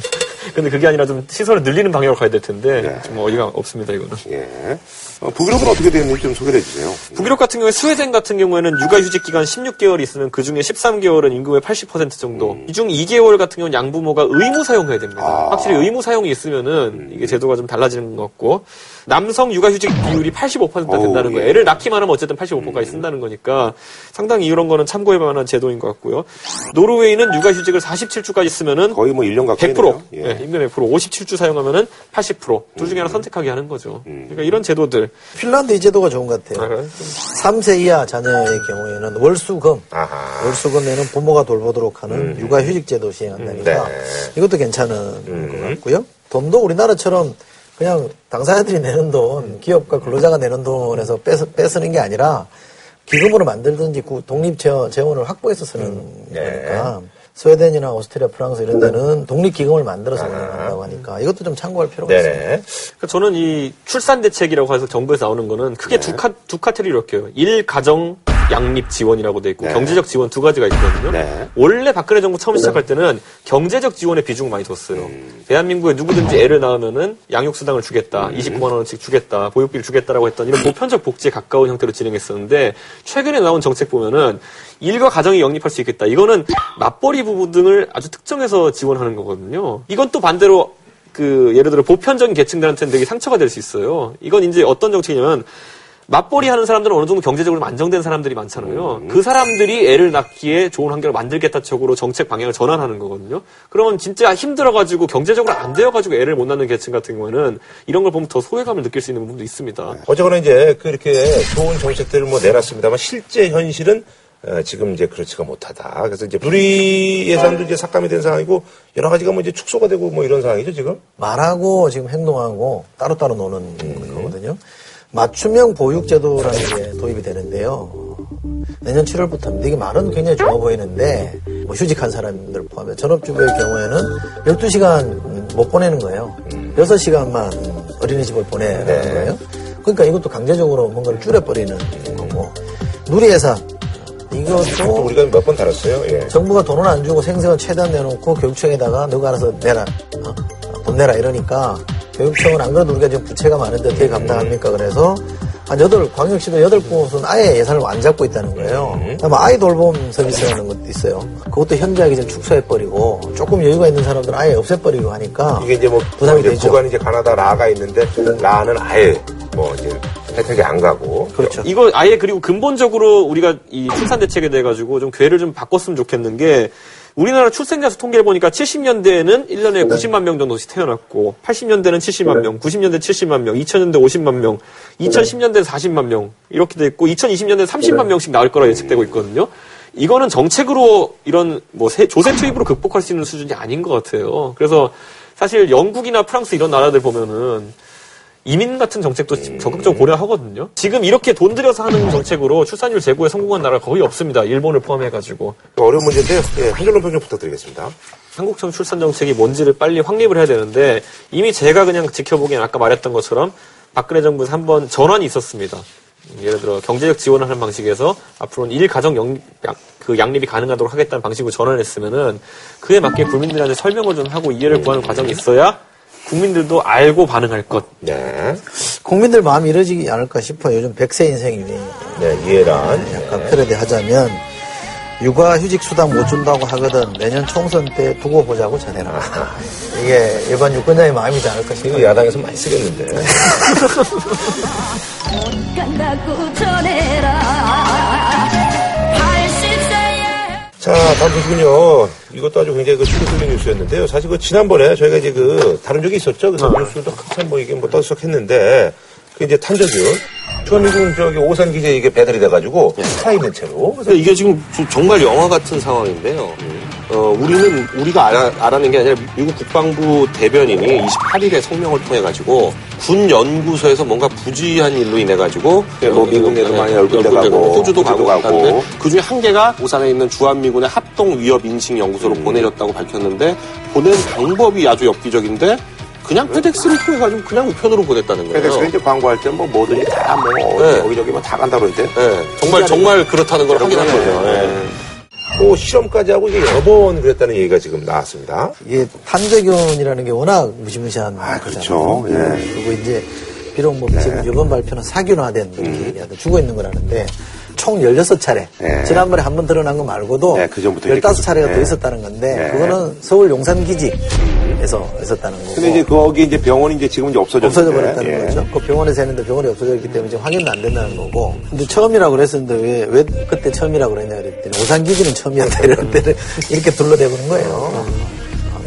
근데 그게 아니라 좀 시설을 늘리는 방향으로 가야 될 텐데 네. 좀 어디가 없습니다 이거는. 예. 어, 북유럽은 어떻게 되는지 좀 소개를 해주세요. 북유럽 같은 경우에 스웨덴 같은 경우에는 육아휴직 기간 16개월 있으면 그 중에 13개월은 임금의 80% 정도. 음. 이중 2개월 같은 경우는 양부모가 의무 사용해야 됩니다. 아. 확실히 의무 사용이 있으면은 이게 제도가 좀 달라지는 것 같고 남성 육아휴직 비율이 85%가 된다는 거예요. 예. 애를 낳기만 하면 어쨌든 85%까지 쓴다는 거니까 상당히 이런 거는 참고해 만한 제도인 것 같고요. 노르웨이는 육아휴직을 47주까지 쓰면은 거의 뭐 1년 가까이 100% 예. 예, 임금 100% 57주 사용하면은 80%둘 중에 하나 선택하게 하는 거죠. 그러니까 이런 제도들 핀란드 이 제도가 좋은 것 같아요. 알아요? 3세 이하 자녀의 경우에는 월수금, 아하. 월수금 내는 부모가 돌보도록 하는 육아휴직 제도 시행한다니까 네. 이것도 괜찮은 것 같고요. 돈도 우리나라처럼 그냥 당사자들이 내는 돈, 기업과 근로자가 내는 돈에서 뺏, 뺏으는 게 아니라 기금으로 만들든지 구- 독립 재원, 재원을 확보해서 쓰는 네. 거니까 스웨덴이나 오스트리아, 프랑스 이런 데는 독립 기금을 만들어서 운영한다고 하니까 이것도 좀 참고할 필요가 있습니다. 네네. 그러니까 저는 이 출산 대책이라고 해서 정부에서 나오는 거는 크게 네. 두, 카, 두 카테고리 이렇게 해요. 일 가정 양립 지원이라고 돼 있고 네. 경제적 지원 두 가지가 있거든요. 네. 원래 박근혜 정부 처음 시작할 때는 경제적 지원에 비중을 많이 뒀어요. 음. 대한민국에 누구든지 애를 낳으면은 양육 수당을 주겠다, 29만 원어치 주겠다, 보육비를 주겠다라고 했던 이런 보편적 복지에 가까운 형태로 진행했었는데 최근에 나온 정책 보면은 일과 가정이 영립할 수 있겠다. 이거는 맞벌이 부부 등을 아주 특정해서 지원하는 거거든요. 이건 또 반대로 그 예를 들어 보편적인 계층들한테는 되게 상처가 될 수 있어요. 이건 이제 어떤 정책이냐면 맞벌이 하는 사람들은 어느 정도 경제적으로 안정된 사람들이 많잖아요. 그 사람들이 애를 낳기에 좋은 환경을 만들겠다 쪽으로 정책 방향을 전환하는 거거든요. 그러면 진짜 힘들어가지고 경제적으로 안 되어가지고 애를 못 낳는 계층 같은 경우에는 이런 걸 보면 더 소외감을 느낄 수 있는 부분도 있습니다. 어쨌거나 이제 그렇게 좋은 정책들을 뭐 내놨습니다만 실제 현실은 어, 지금 이제 그렇지가 못하다. 그래서 이제 누리 예산도 이제 삭감이 된 상황이고 여러 가지가 뭐 이제 축소가 되고 뭐 이런 상황이죠 지금. 말하고 지금 행동하고 따로따로 노는 거거든요. 맞춤형 보육제도라는 게 도입이 되는데요. 내년 7월부터입니다. 이게 말은 굉장히 좋아 보이는데, 뭐 휴직한 사람들 포함해 전업주부의 경우에는 12시간 못 보내는 거예요. 6시간만 어린이집을 보내는 네. 거예요. 그러니까 이것도 강제적으로 뭔가를 줄여버리는 거고, 누리예산. 또 이것도 우리가 몇 번 다뤘어요. 예. 정부가 돈을 안 주고 생생을 최대한 내놓고 교육청에다가 너가 알아서 내라. 어? 돈 내라 이러니까 교육청은 안 그래도 우리가 지금 부채가 많은데 어떻게 감당합니까? 그래서 한 여덟, 광역시도 여덟 곳은 아예 예산을 안 잡고 있다는 거예요. 그다음에 아이 돌봄 서비스라는 것도 있어요. 그것도 현저하게 지금 축소해버리고 조금 여유가 있는 사람들은 아예 없애버리고 하니까 이게 이제 뭐 부담이 이제 되죠. 구간 이제 가나다 라가 있는데 라는 아예 뭐 이제 혜택이 안 가고. 그렇죠. 이거 아예 그리고 근본적으로 우리가 이 출산 대책에 대해 가지고 좀 궤를 좀 바꿨으면 좋겠는 게 우리나라 출생자 수 통계를 보니까 70년대에는 1년에 90만 명 정도씩 태어났고 80년대는 70만 명, 90년대 70만 명, 2000년대 50만 명, 2010년대 40만 명 이렇게 돼 있고 2020년대 30만 명씩 나올 거라 예측되고 있거든요. 이거는 정책으로 이런 뭐 세- 조세 투입으로 극복할 수 있는 수준이 아닌 것 같아요. 그래서 사실 영국이나 프랑스 이런 나라들 보면은 이민 같은 정책도 적극적으로 고려하거든요. 지금 이렇게 돈 들여서 하는 정책으로 출산율 제고에 성공한 나라가 거의 없습니다. 일본을 포함해가지고. 어려운 문제인데요. 예, 한 줄로 평좀 부탁드리겠습니다. 한국형 출산 정책이 뭔지를 빨리 확립을 해야 되는데 이미 제가 그냥 지켜보기엔 아까 말했던 것처럼 박근혜 정부에서 한 번 전환이 있었습니다. 예를 들어 경제적 지원을 하는 방식에서 앞으로는 일 가정 영, 양- 그 양립이 가능하도록 하겠다는 방식으로 전환했으면은 그에 맞게 국민들한테 설명을 좀 하고 이해를 구하는 과정이 있어야 국민들도 알고 반응할 것. 네. 국민들 마음이 이러지지 않을까 싶어요. 요즘 백세 인생이 네, 이해란. 약간 패러디 하자면 육아 휴직 수당 못 준다고 하거든 내년 총선 때 두고 보자고 전해라. 이게 일반 유권자의 마음이지 않을까 이거 싶어요. 야당에서 많이 쓰겠는데. 간다고 전해라 80세에 자, 다음 소식은요. 이것도 아주 굉장히 그 충격적인 뉴스였는데요. 사실 그 지난번에 저희가 이제 그 다룬 적이 있었죠. 그래서 뉴스도 한참 뭐 이게 뭐 떠들썩 했는데 그 이제 탄저균 주한미군 저기 오산 기지에 이게 배달이 돼가지고 살아있는 채로. 그래서 그러니까 이게 지금 주- 정말 영화 같은 상황인데요. 어, 우리는 우리가 알아, 알아 낸 게 아니라 미국 국방부 대변인이 28일에 성명을 통해 가지고 군 연구소에서 뭔가 부주의한 일로 인해 가지고 뭐 미국에도 많이 얼굴대 가고, 호주도 가고 가고. 그 중에 한 개가 오산에 있는 주한미군의 합동 위협 인식 연구소로 보내졌다고 밝혔는데 보낸 방법이 아주 엽기적인데 그냥 페덱스를 통해 가지고 그냥 우편으로 보냈다는 거예요. 그래서 이제 광고할 때 뭐 뭐든지 다뭐 네. 여기저기 뭐 다 간다고 그러는데. 예, 정말 정말 그렇다는 걸 확인한 거죠. 예. 또 실험까지 하고 이게 여러 번 그랬다는 얘기가 지금 나왔습니다. 이게 탄저균이라는 게 워낙 무시무시한 그렇죠. 거잖아요. 예. 그리고 이제 비록 뭐 지금 이번 발표는 사균화된 이렇게 죽어 있는 거라는데 총 16차례. 예. 지난번에 한 번 드러난 거 말고도 네, 그 전부터 이렇게 15차례가 더 예. 있었다는 건데 예. 그거는 서울 용산기지 에서 있었다는 거고. 근데 이제 거기 이제 병원이 이제 지금 이제 없어졌는데. 없어져 버렸다는 예. 거죠. 그 병원에서 했는데 병원이 없어졌기 때문에 지금 확인도 안 된다는 거고. 근데 처음이라고 그랬었는데 왜, 왜 그때 처음이라고 그랬냐 그랬더니 오산기지는 처음이었다 이럴 때를 이렇게 둘러대보는 거예요. 어,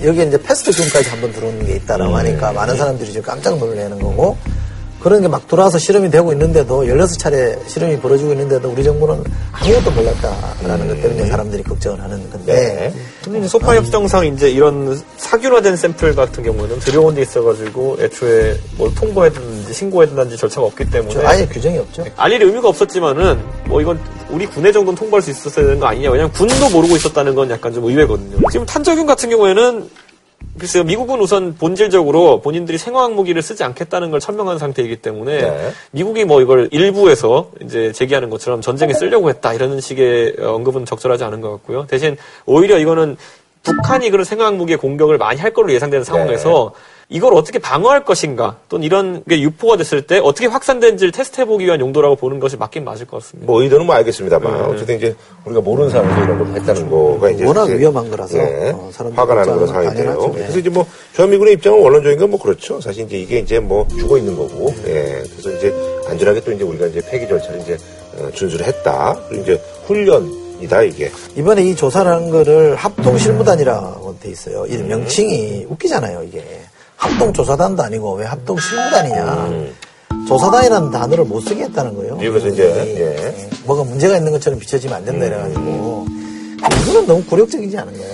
여기에 이제 패스트균까지 한번 들어오는 게 있다라고 하니까 많은 사람들이 지금 깜짝 놀라는 거고 그런 게 막 들어와서 실험이 되고 있는데도 16차례 실험이 벌어지고 있는데도 우리 정부는 아무것도 몰랐다라는 것 때문에 사람들이 걱정을 하는 건데 근데 이제 소파 협정상 이제 이런 사균화된 샘플 같은 경우는 들여온 데 있어가지고 애초에 뭐 통보해야 되는지 신고해야 된다든지 절차가 없기 때문에 저 아예 규정이 없죠. 알릴 의미가 없었지만은 뭐 이건 우리 군에 정도는 통보할 수 있었어야 되는 거 아니냐. 왜냐면 군도 모르고 있었다는 건 약간 좀 의외거든요. 지금 탄저균 같은 경우에는 글쎄요, 미국은 우선 본질적으로 본인들이 생화학 무기를 쓰지 않겠다는 걸 천명한 상태이기 때문에 네. 미국이 뭐 이걸 일부에서 이제 제기하는 것처럼 전쟁에 쓰려고 했다 이런 식의 언급은 적절하지 않은 것 같고요. 대신 오히려 이거는 북한이 그런 생화학 무기의 공격을 많이 할 걸로 예상되는 상황에서 이걸 어떻게 방어할 것인가 또는 이런 게 유포가 됐을 때 어떻게 확산된지를 테스트해보기 위한 용도라고 보는 것이 맞긴 맞을 것 같습니다. 뭐 의도는 뭐 알겠습니다만 네. 어쨌든 이제 우리가 모르는 상황에서 이런 걸 했다는 거가 이제 워낙 이제, 위험한 거라서 네, 어, 화가 나는 그런 걱정은 상황인데요. 예. 그래서 이제 뭐 주한미군의 입장은 원론적인 건 뭐 그렇죠. 사실 이제 이게 이제 뭐 죽어 있는 거고, 예. 그래서 이제 안전하게 또 이제 우리가 이제 폐기 절차를 이제 어, 준수를 했다. 그리고 이제 훈련 이다 이게. 이번에 이 조사를 한 거를 합동 실무단이라고 돼 있어요. 이 명칭이 웃기잖아요, 이게. 합동조사단도 아니고 왜 합동실무단이냐. 조사단이라는 단어를 못 쓰게 했다는 거예요. 미국에서 이제, 예. 뭐가 문제가 있는 것처럼 비춰지면 안 된다 이래가지고. 이거는 너무 굴욕적이지 않은가요?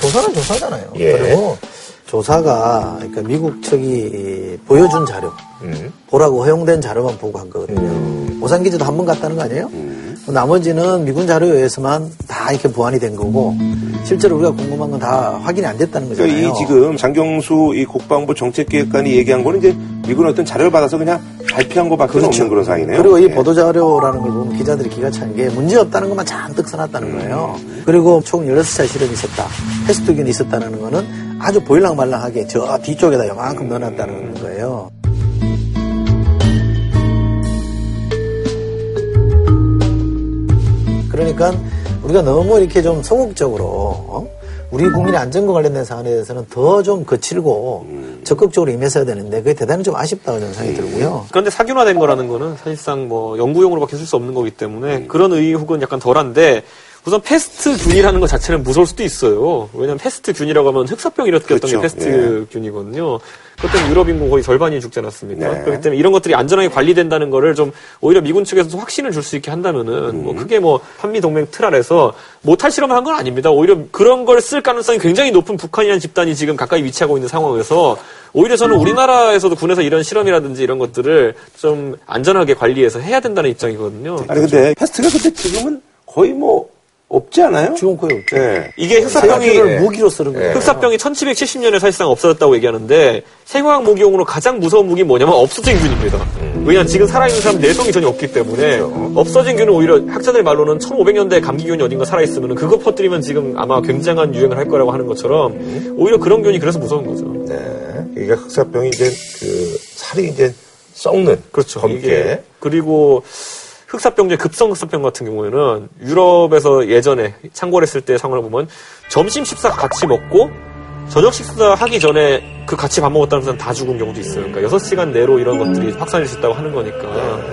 조사는 조사잖아요. 예. 그리고 조사가, 그러니까 미국 측이 보여준 자료, 음. 보라고 허용된 자료만 보고 한 거거든요. 오산 기지도 한 번 갔다는 거 아니에요? 나머지는 미군 자료에 의해서만 다 이렇게 보완이 된 거고, 실제로 우리가 궁금한 건 다 확인이 안 됐다는 거잖아요. 그러니까 이 지금 장경수 이 국방부 정책기획관이 얘기한 거는 이제 미군 어떤 자료를 받아서 그냥 발표한 것밖에 없는 그런 상황이네요. 그리고 이 예. 보도 자료라는 걸 보면 기자들이 기가 찬 게 문제 없다는 것만 잔뜩 써놨다는 거예요. 그리고 총 16차 실험이 있었다. 패스트균이 있었다는 거는 아주 보일랑말랑하게 저 뒤쪽에다 요만큼 넣어놨다는 거예요. 그러니까 우리가 너무 이렇게 좀 소극적으로 어? 우리 국민의 안전과 관련된 사안에 대해서는 더 좀 거칠고 적극적으로 임했어야 되는데 그게 대단히 좀 아쉽다는 생각이 들고요. 그런데 사균화된 거라는 거는 사실상 뭐 연구용으로밖에 쓸 수 없는 거기 때문에 그런 의혹은 약간 덜한데 우선 패스트균이라는 것 자체는 무서울 수도 있어요. 왜냐하면 패스트균이라고 하면 흑사병 일으켰던 그렇죠. 게 패스트균이거든요. 그때 유럽 인구 거의 절반이 죽지 않았습니까? 네. 그렇기 때문에 이런 것들이 안전하게 관리된다는 거를 좀 오히려 미군 측에서 확신을 줄 수 있게 한다면은 뭐 크게 뭐 한미 동맹 틀 아래서 못할 실험을 한 건 아닙니다. 오히려 그런 걸 쓸 가능성이 굉장히 높은 북한이라는 집단이 지금 가까이 위치하고 있는 상황에서 오히려 저는 우리나라에서도 군에서 이런 실험이라든지 이런 것들을 좀 안전하게 관리해서 해야 된다는 입장이거든요. 아니 근데 패스트가 근데 지금은 거의 뭐 없지 않아요? 지금 거의 없죠. 예. 이게 흑사병이 세균을 무기로 쓰는 거예요. 흑사병이 1770년에 사실상 없어졌다고 얘기하는데 생화학 무기용으로 가장 무서운 무기 뭐냐면 없어진 균입니다. 왜냐하면 지금 살아있는 사람 내성이 전혀 없기 때문에 없어진 균은 오히려 학자들 말로는 1500년대 감기균이 어딘가 살아있으면 그거 퍼뜨리면 지금 아마 굉장한 유행을 할 거라고 하는 것처럼 오히려 그런 균이 그래서 무서운 거죠. 네. 그러니까 흑사병이 이제 그 살이 이제 썩는 그렇죠. 검게 그리고 흑사병 중에 급성 흑사병 같은 경우에는 유럽에서 예전에 창궐했을 때 상황을 보면 점심 식사 같이 먹고 저녁 식사 하기 전에 그 같이 밥 먹었다는 사람 다 죽은 경우도 있어요. 그러니까 6시간 내로 이런 것들이 확산될 수 있다고 하는 거니까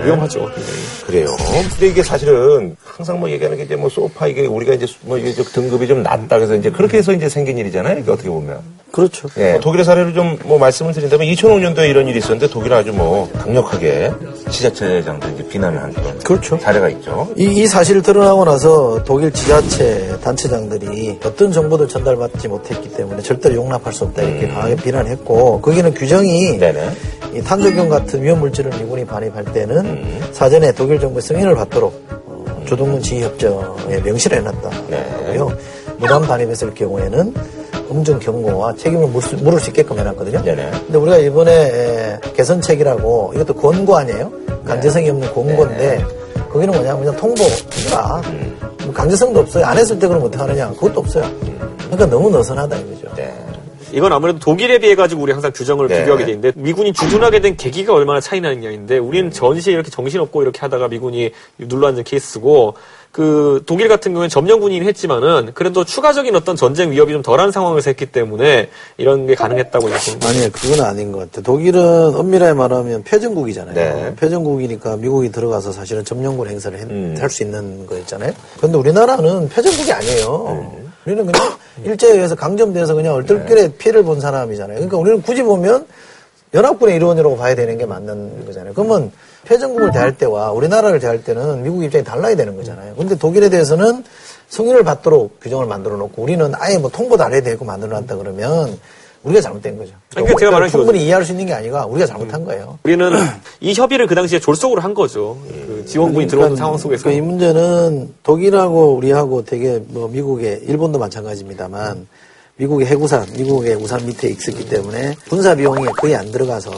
위험하죠. 굉장히. 그래요. 근데 이게 사실은 항상 뭐 얘기하는 게 이제 뭐 소파 이게 우리가 이제 뭐 이게 좀 등급이 좀 낮다 그래서 이제 그렇게 해서 이제 생긴 일이잖아요. 이게 어떻게 보면. 그렇죠. 예. 독일의 사례를 좀 뭐 말씀을 드린다면 2005년도에 이런 일이 있었는데 독일은 아주 뭐 강력하게 지자체장들 이제 비난을 한 그런 그렇죠. 사례가 있죠. 이, 이 사실이 드러나고 나서 독일 지자체 단체장들이 어떤 정보도 전달받지 못했기 때문에 절대 로 용납할 수 없다 이렇게 강하게 비난했고 거기는 규정이 네네. 이 탄저균 같은 위험 물질을 미군이 반입할 때는 사전에 독일 정부의 승인을 받도록 어, 조동문 지휘협정에 명시를 해놨다고요. 무단 반입했을 경우에는 엄정 경고와 책임을 물을 수, 물을 수 있게끔 해놨거든요. 네네. 근데 우리가 이번에 에, 개선책이라고 이것도 권고 아니에요? 강제성이 없는 권고인데 거기는 뭐냐면 그냥 통보해라. 뭐 강제성도 없어요. 안 했을 때 그럼 어떻게 하느냐? 그것도 없어요. 그러니까 너무 느슨하다 이거죠. 이건 아무래도 독일에 비해 가지고 우리 항상 규정을 네. 비교하게 되는데 미군이 주둔하게 된 계기가 얼마나 차이 나는 냐인데 우리는 전시에 이렇게 정신없고 이렇게 하다가 미군이 눌러앉은 케이스고 그 독일 같은 경우는 점령군이긴 했지만은 그래도 추가적인 어떤 전쟁 위협이 좀 덜한 상황에서 했기 때문에 이런 게 가능했다고 이제. 아니요, 그건 아닌 것 같아요. 독일은 엄밀하게 말하면 패전국이잖아요. 네. 패전국이니까 미국이 들어가서 사실은 점령군 행사를 음. 할수 있는 거였잖아요. 그런데 우리나라는 패전국이 아니에요. 음. 우리는 그냥 일제에 의해서 강점돼서 그냥 얼떨결에 피해를 본 사람이잖아요. 그러니까 우리는 굳이 보면 연합군의 일원이라고 봐야 되는 게 맞는 거잖아요. 그러면 패전국을 대할 때와 우리나라를 대할 때는 미국 입장이 달라야 되는 거잖아요. 근데 독일에 대해서는 승인을 받도록 규정을 만들어 놓고 우리는 아예 뭐 통보도 안 해도 되고 만들어 놨다 그러면 우리가 잘못된 거죠. 그러니까 제가 말하는 충분히 이해할 수 있는 게 아니라 우리가 잘못한 거예요. 우리는 이 협의를 그 당시에 졸속으로 한 거죠. 그 지원군이 들어오는 상황 속에서. 그러니까 이 문제는 독일하고 우리하고 되게 뭐 미국의 일본도 마찬가지입니다만 미국의 해구산, 미국의 우산 밑에 있었기 때문에 군사 비용이 거의 안 들어가서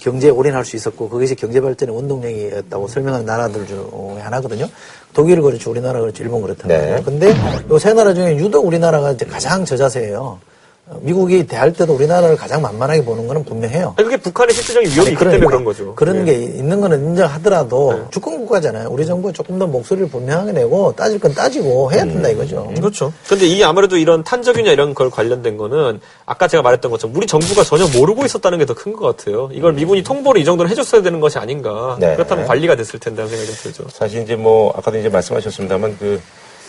경제에 올인할 수 있었고 그것이 경제 발전의 원동력이었다고 설명하는 나라들 중에 하나거든요. 독일 그렇죠, 우리나라 그렇죠, 일본 그렇단 네. 말이에요. 근데 요세 나라 중에 유독 우리나라가 이제 가장 저자세예요. 어, 미국이 대할 때도 우리나라를 가장 만만하게 보는 거는 분명해요. 아니, 그게 북한의 실질적인 위협이 아니, 있기 때문에 그런 거죠. 그런 네. 게 있는 거는 인정하더라도 주권 국가잖아요. 우리 정부가 조금 더 목소리를 분명하게 내고 따질 건 따지고 해야 된다 이거죠. 그렇죠. 근데 이 아무래도 이런 탄저균이나 이런 걸 관련된 거는 아까 제가 말했던 것처럼 우리 정부가 전혀 모르고 있었다는 게 더 큰 것 같아요. 이걸 미군이 통보를 이 정도는 해줬어야 되는 것이 아닌가. 네. 그렇다면 관리가 됐을 텐데 하는 생각이 좀 들죠. 사실 이제 뭐 아까도 이제 말씀하셨습니다만 그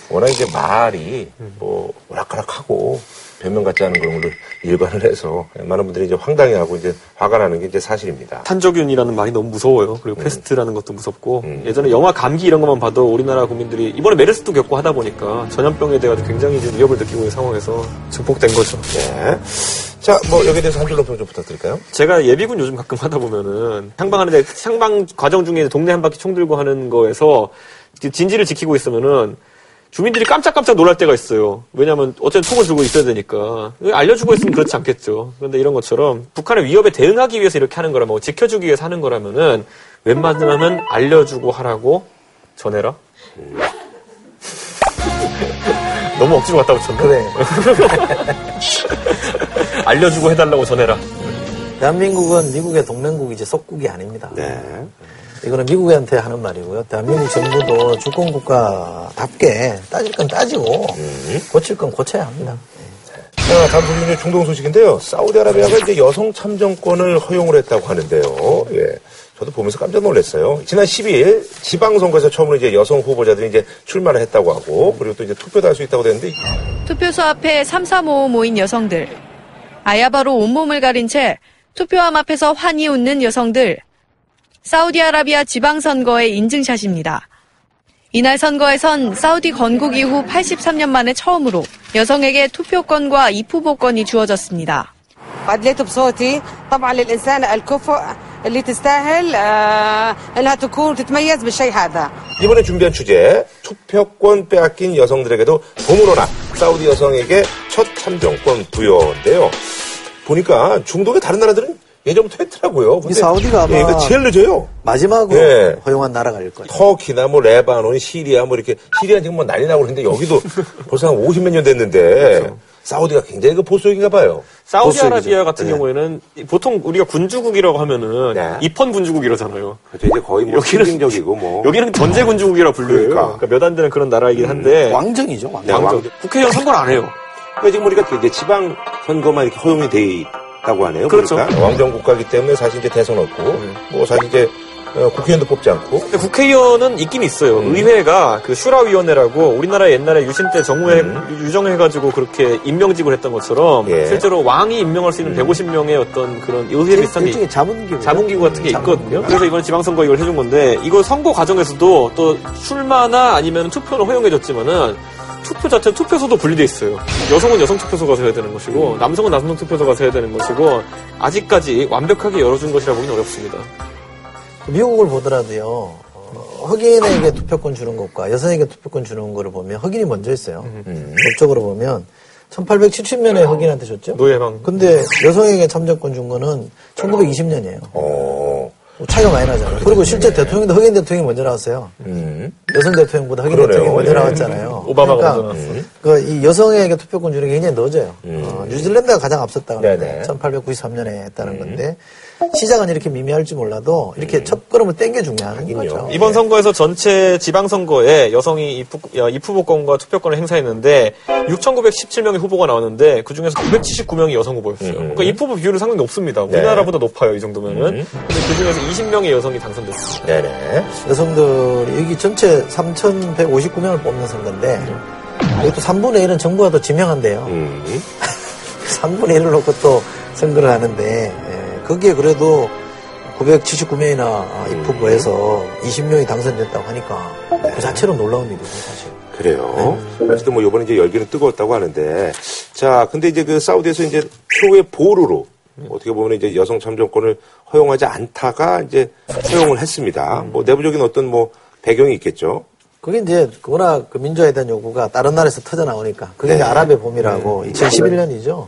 워낙 이제 말이 뭐 오락가락하고 변명 같지 않은 그런 걸로 일관을 해서 많은 분들이 이제 황당해하고 이제 화가 나는 게 이제 사실입니다. 탄저균이라는 말이 너무 무서워요. 그리고 패스트라는 것도 무섭고 예전에 영화 감기 이런 것만 봐도 우리나라 국민들이 이번에 메르스도 겪고 하다 보니까 전염병에 대해 굉장히 지금 위협을 느끼고 있는 상황에서 증폭된 거죠. 네. 자, 뭐 여기에 대해서 한 줄로 평좀 부탁드릴까요? 제가 예비군 요즘 가끔 하다 보면은 향방하는데 향방 과정 중에 동네 한 바퀴 총 들고 하는 거에서 진지를 지키고 있으면은 주민들이 깜짝깜짝 놀랄 때가 있어요. 왜냐하면 어쨌든 총을 들고 있어야 되니까 알려주고 있으면 그렇지 않겠죠. 그런데 이런 것처럼 북한의 위협에 대응하기 위해서 이렇게 하는 거라면 지켜주기 위해서 하는 거라면은 웬만하면 알려주고 하라고 전해라. 너무 억지로 갖다 붙였나? 그래. 알려주고 해달라고 전해라. 대한민국은 미국의 동맹국이지 속국이 아닙니다. 네. 이거는 미국한테 하는 말이고요. 대한민국 정부도 주권 국가답게 따질 건 따지고 고칠 건 고쳐야 합니다. 자, 다음 소식은 이제 중동 소식인데요. 사우디아라비아가 이제 여성 참정권을 허용을 했다고 하는데요. 예. 저도 보면서 깜짝 놀랐어요. 지난 12일 지방선거에서 처음으로 이제 여성 후보자들이 이제 출마를 했다고 하고 그리고 또 이제 투표도 할 수 있다고 되는데 투표소 앞에 삼삼오오 모인 여성들. 아야바로 온몸을 가린 채 투표함 앞에서 환히 웃는 여성들. 사우디아라비아 지방선거의 인증샷입니다. 이날 선거에선 사우디 건국 이후 83년 만에 처음으로 여성에게 투표권과 입후보권이 주어졌습니다. أدليت بصوتي طبعا للإنسانة الكفؤ اللي تستاهل آه، إنها تكون تتميز بالشيء هذا 이번에 준비한 주제 투표권 빼앗긴 여성들에게도 보물원화 사우디 여성에게 첫 참정권 부여인데요. 보니까 중동의 다른 나라들은 예전부터 했더라고요. 이 사우디가 아마 예, 이거 제일 늦어요. 마지막으로 예. 허용한 나라가 일 거예요. 터키나 뭐 레바논, 시리아 뭐 이렇게 시리아 지금 뭐 난리 나고 그러는데 여기도 벌써 한 50몇 년 됐는데 사우디가 굉장히 그 보수적인가 봐요. 사우디아라비아 같은 경우에는 보통 우리가 군주국이라고 하면은 입헌 군주국 이러잖아요. 그렇죠. 이제 거의 뭐 실증적이고 뭐 여기는 전제 군주국이라 불려요. 그러니까 몇 안 되는 그런 나라이긴 한데 왕정이죠. 왕정. 왕정. 국회의원 선거를 안 해요. 그러니까 지금 우리가 이제 지방 선거만 이렇게 허용이 돼 있다고 하네요. 그렇죠. 그러니까 왕정 국가이기 때문에 사실 이제 대선 없고 뭐 사실 이제 어, 국회의원도 뽑지 않고 근데 국회의원은 있긴 있어요. 의회가 그 슈라위원회라고 우리나라 옛날에 유신 때 정부에 유정해가지고 그렇게 임명직을 했던 것처럼 예. 실제로 왕이 임명할 수 있는 150명의 어떤 그런 의회 비슷한 게 일종의 자문기구. 자문기구 같은 게 있거든요. 그래서 이번에 지방선거 이걸 해준 건데 이거 선거 과정에서도 또 출마나 아니면 투표를 허용해줬지만은 투표 자체 는 투표소도 분리돼 있어요. 여성은 여성 투표소 가서 해야 되는 것이고 남성은 남성 투표소 가서 해야 되는 것이고 아직까지 완벽하게 열어준 것이라 보기는 어렵습니다. 미국을 보더라도요. 어, 흑인에게 투표권 주는 것과 여성에게 투표권 주는 거를 보면 흑인이 먼저 했어요. 법적으로 보면 1870년에 흑인한테 줬죠. 노예방. 근데 여성에게 참정권 준 거는 1920년이에요. 어. 차이가 많이 나잖아요. 그리고 실제 대통령도 흑인 대통령이 먼저 나왔어요. 여성 대통령보다 흑인 그러네요. 대통령이 먼저 예. 나왔잖아요. 오바마가 그러니까 먼저 나왔어요. 그이 여성에게 투표권 주는 게 굉장히 늦어요. 어, 뉴질랜드가 가장 앞섰다고 네네. 1893년에 했다는 건데 시작은 이렇게 미미할지 몰라도 이렇게 첫 걸음을 땡겨준 게 하는 거죠. 이번 선거에서 전체 지방선거에 여성이 입후, 야, 입후보권과 투표권을 행사했는데 6,917명의 후보가 나왔는데 그중에서 979명이 여성 후보였어요. 그러니까 입후보 비율은 상당히 높습니다. 우리나라보다 높아요, 이 정도면은. 근데 그중에서 20명의 여성이 당선됐습니다. 네네. 여성들이 여기 전체 3,159명을 뽑는 선거인데 이것도 3분의 1은 정부가 더 지명한대요. 3분의 1을 놓고 또 선거를 하는데 예, 거기에 그래도 979명이나 입후보에서 20명이 당선됐다고 하니까 그 자체로 놀라운 일이죠 사실. 그래요. 어쨌든 뭐 이번에 이제 열기는 뜨거웠다고 하는데 자, 근데 이제 그 사우디에서 이제 표의 보루로 어떻게 보면 이제 여성 참정권을 허용하지 않다가 이제 허용을 했습니다. 뭐 내부적인 어떤 뭐 배경이 있겠죠. 그게 이제 워낙 그 민주화에 대한 요구가 다른 나라에서 터져 나오니까 그게 이제 아랍의 봄이라고 2011년이죠.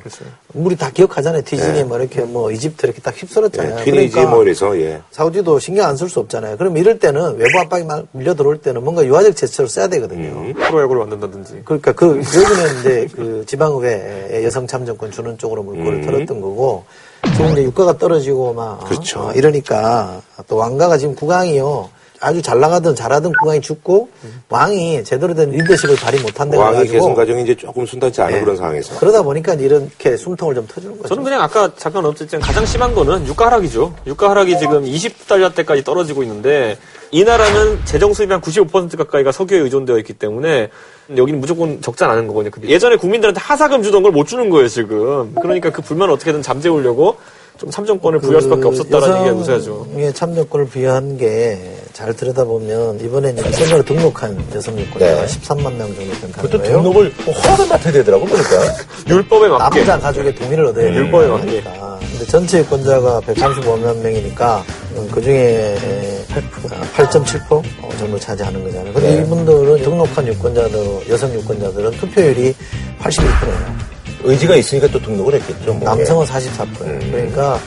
우리 다 기억하잖아요. 디즈니 뭐 이렇게 뭐 이집트 이렇게 딱 휩쓸었잖아요. 튀니지 그러니까 뭐 이래서 예. 사우디도 신경 안 쓸 수 없잖아요. 그럼 이럴 때는 외부 압박이 막 밀려 들어올 때는 뭔가 유화적 제스처를 써야 되거든요. 프로야구를 만든다든지. 그러니까 그 여기는 이제 그 지방의회에 여성 참정권 주는 쪽으로 물꼬를 음. 틀었던 거고 지금 이제 유가가 떨어지고 막 그렇죠. 어, 이러니까 또 왕가가 지금 국왕이요. 아주 잘 나가던 잘하던 국왕이 죽고 왕이 제대로 된 리더십을 발휘 못한다고 왕의 해가지고 계승 과정이 이제 조금 순탄치 않은 네. 그런 상황에서. 그러다 보니까 이렇게 숨통을 좀 터주는 거죠. 저는 그냥 아까 잠깐 언급했지만 가장 심한 거는 유가 하락이죠. 유가 하락이 지금 20달러대까지 떨어지고 있는데 이 나라는 재정 수입의 한95% 가까이가 석유에 의존되어 있기 때문에 여기는 무조건 적자 나는 거거든요. 그 예전에 국민들한테 하사금 주던 걸 못 주는 거예요, 지금. 그러니까 그 불만을 어떻게든 잠재우려고 좀 참정권을 부여할 수밖에 없었다라는 얘기가 요새하죠. 여성의 참여권을 부여한 게 잘 들여다보면 이번에 이제 선거를 등록한 여성 유권자가 네. 13만 명 정도 그것도 거예요. 등록을 뭐 허가를 맡아야 되더라고 보니까. 율법에 맞게. 남자 가족의 동의를 얻어야 돼요. 율법에 맞게. 하니까. 근데 전체 유권자가 135만 명이니까 그 중에 8.7% 정도 차지하는 거잖아요. 근데 네. 이분들은 등록한 유권자들, 여성 유권자들은 투표율이 81%예요. 의지가 있으니까 또 등록을 했겠죠. 뭐. 남성은 44%예요. 그러니까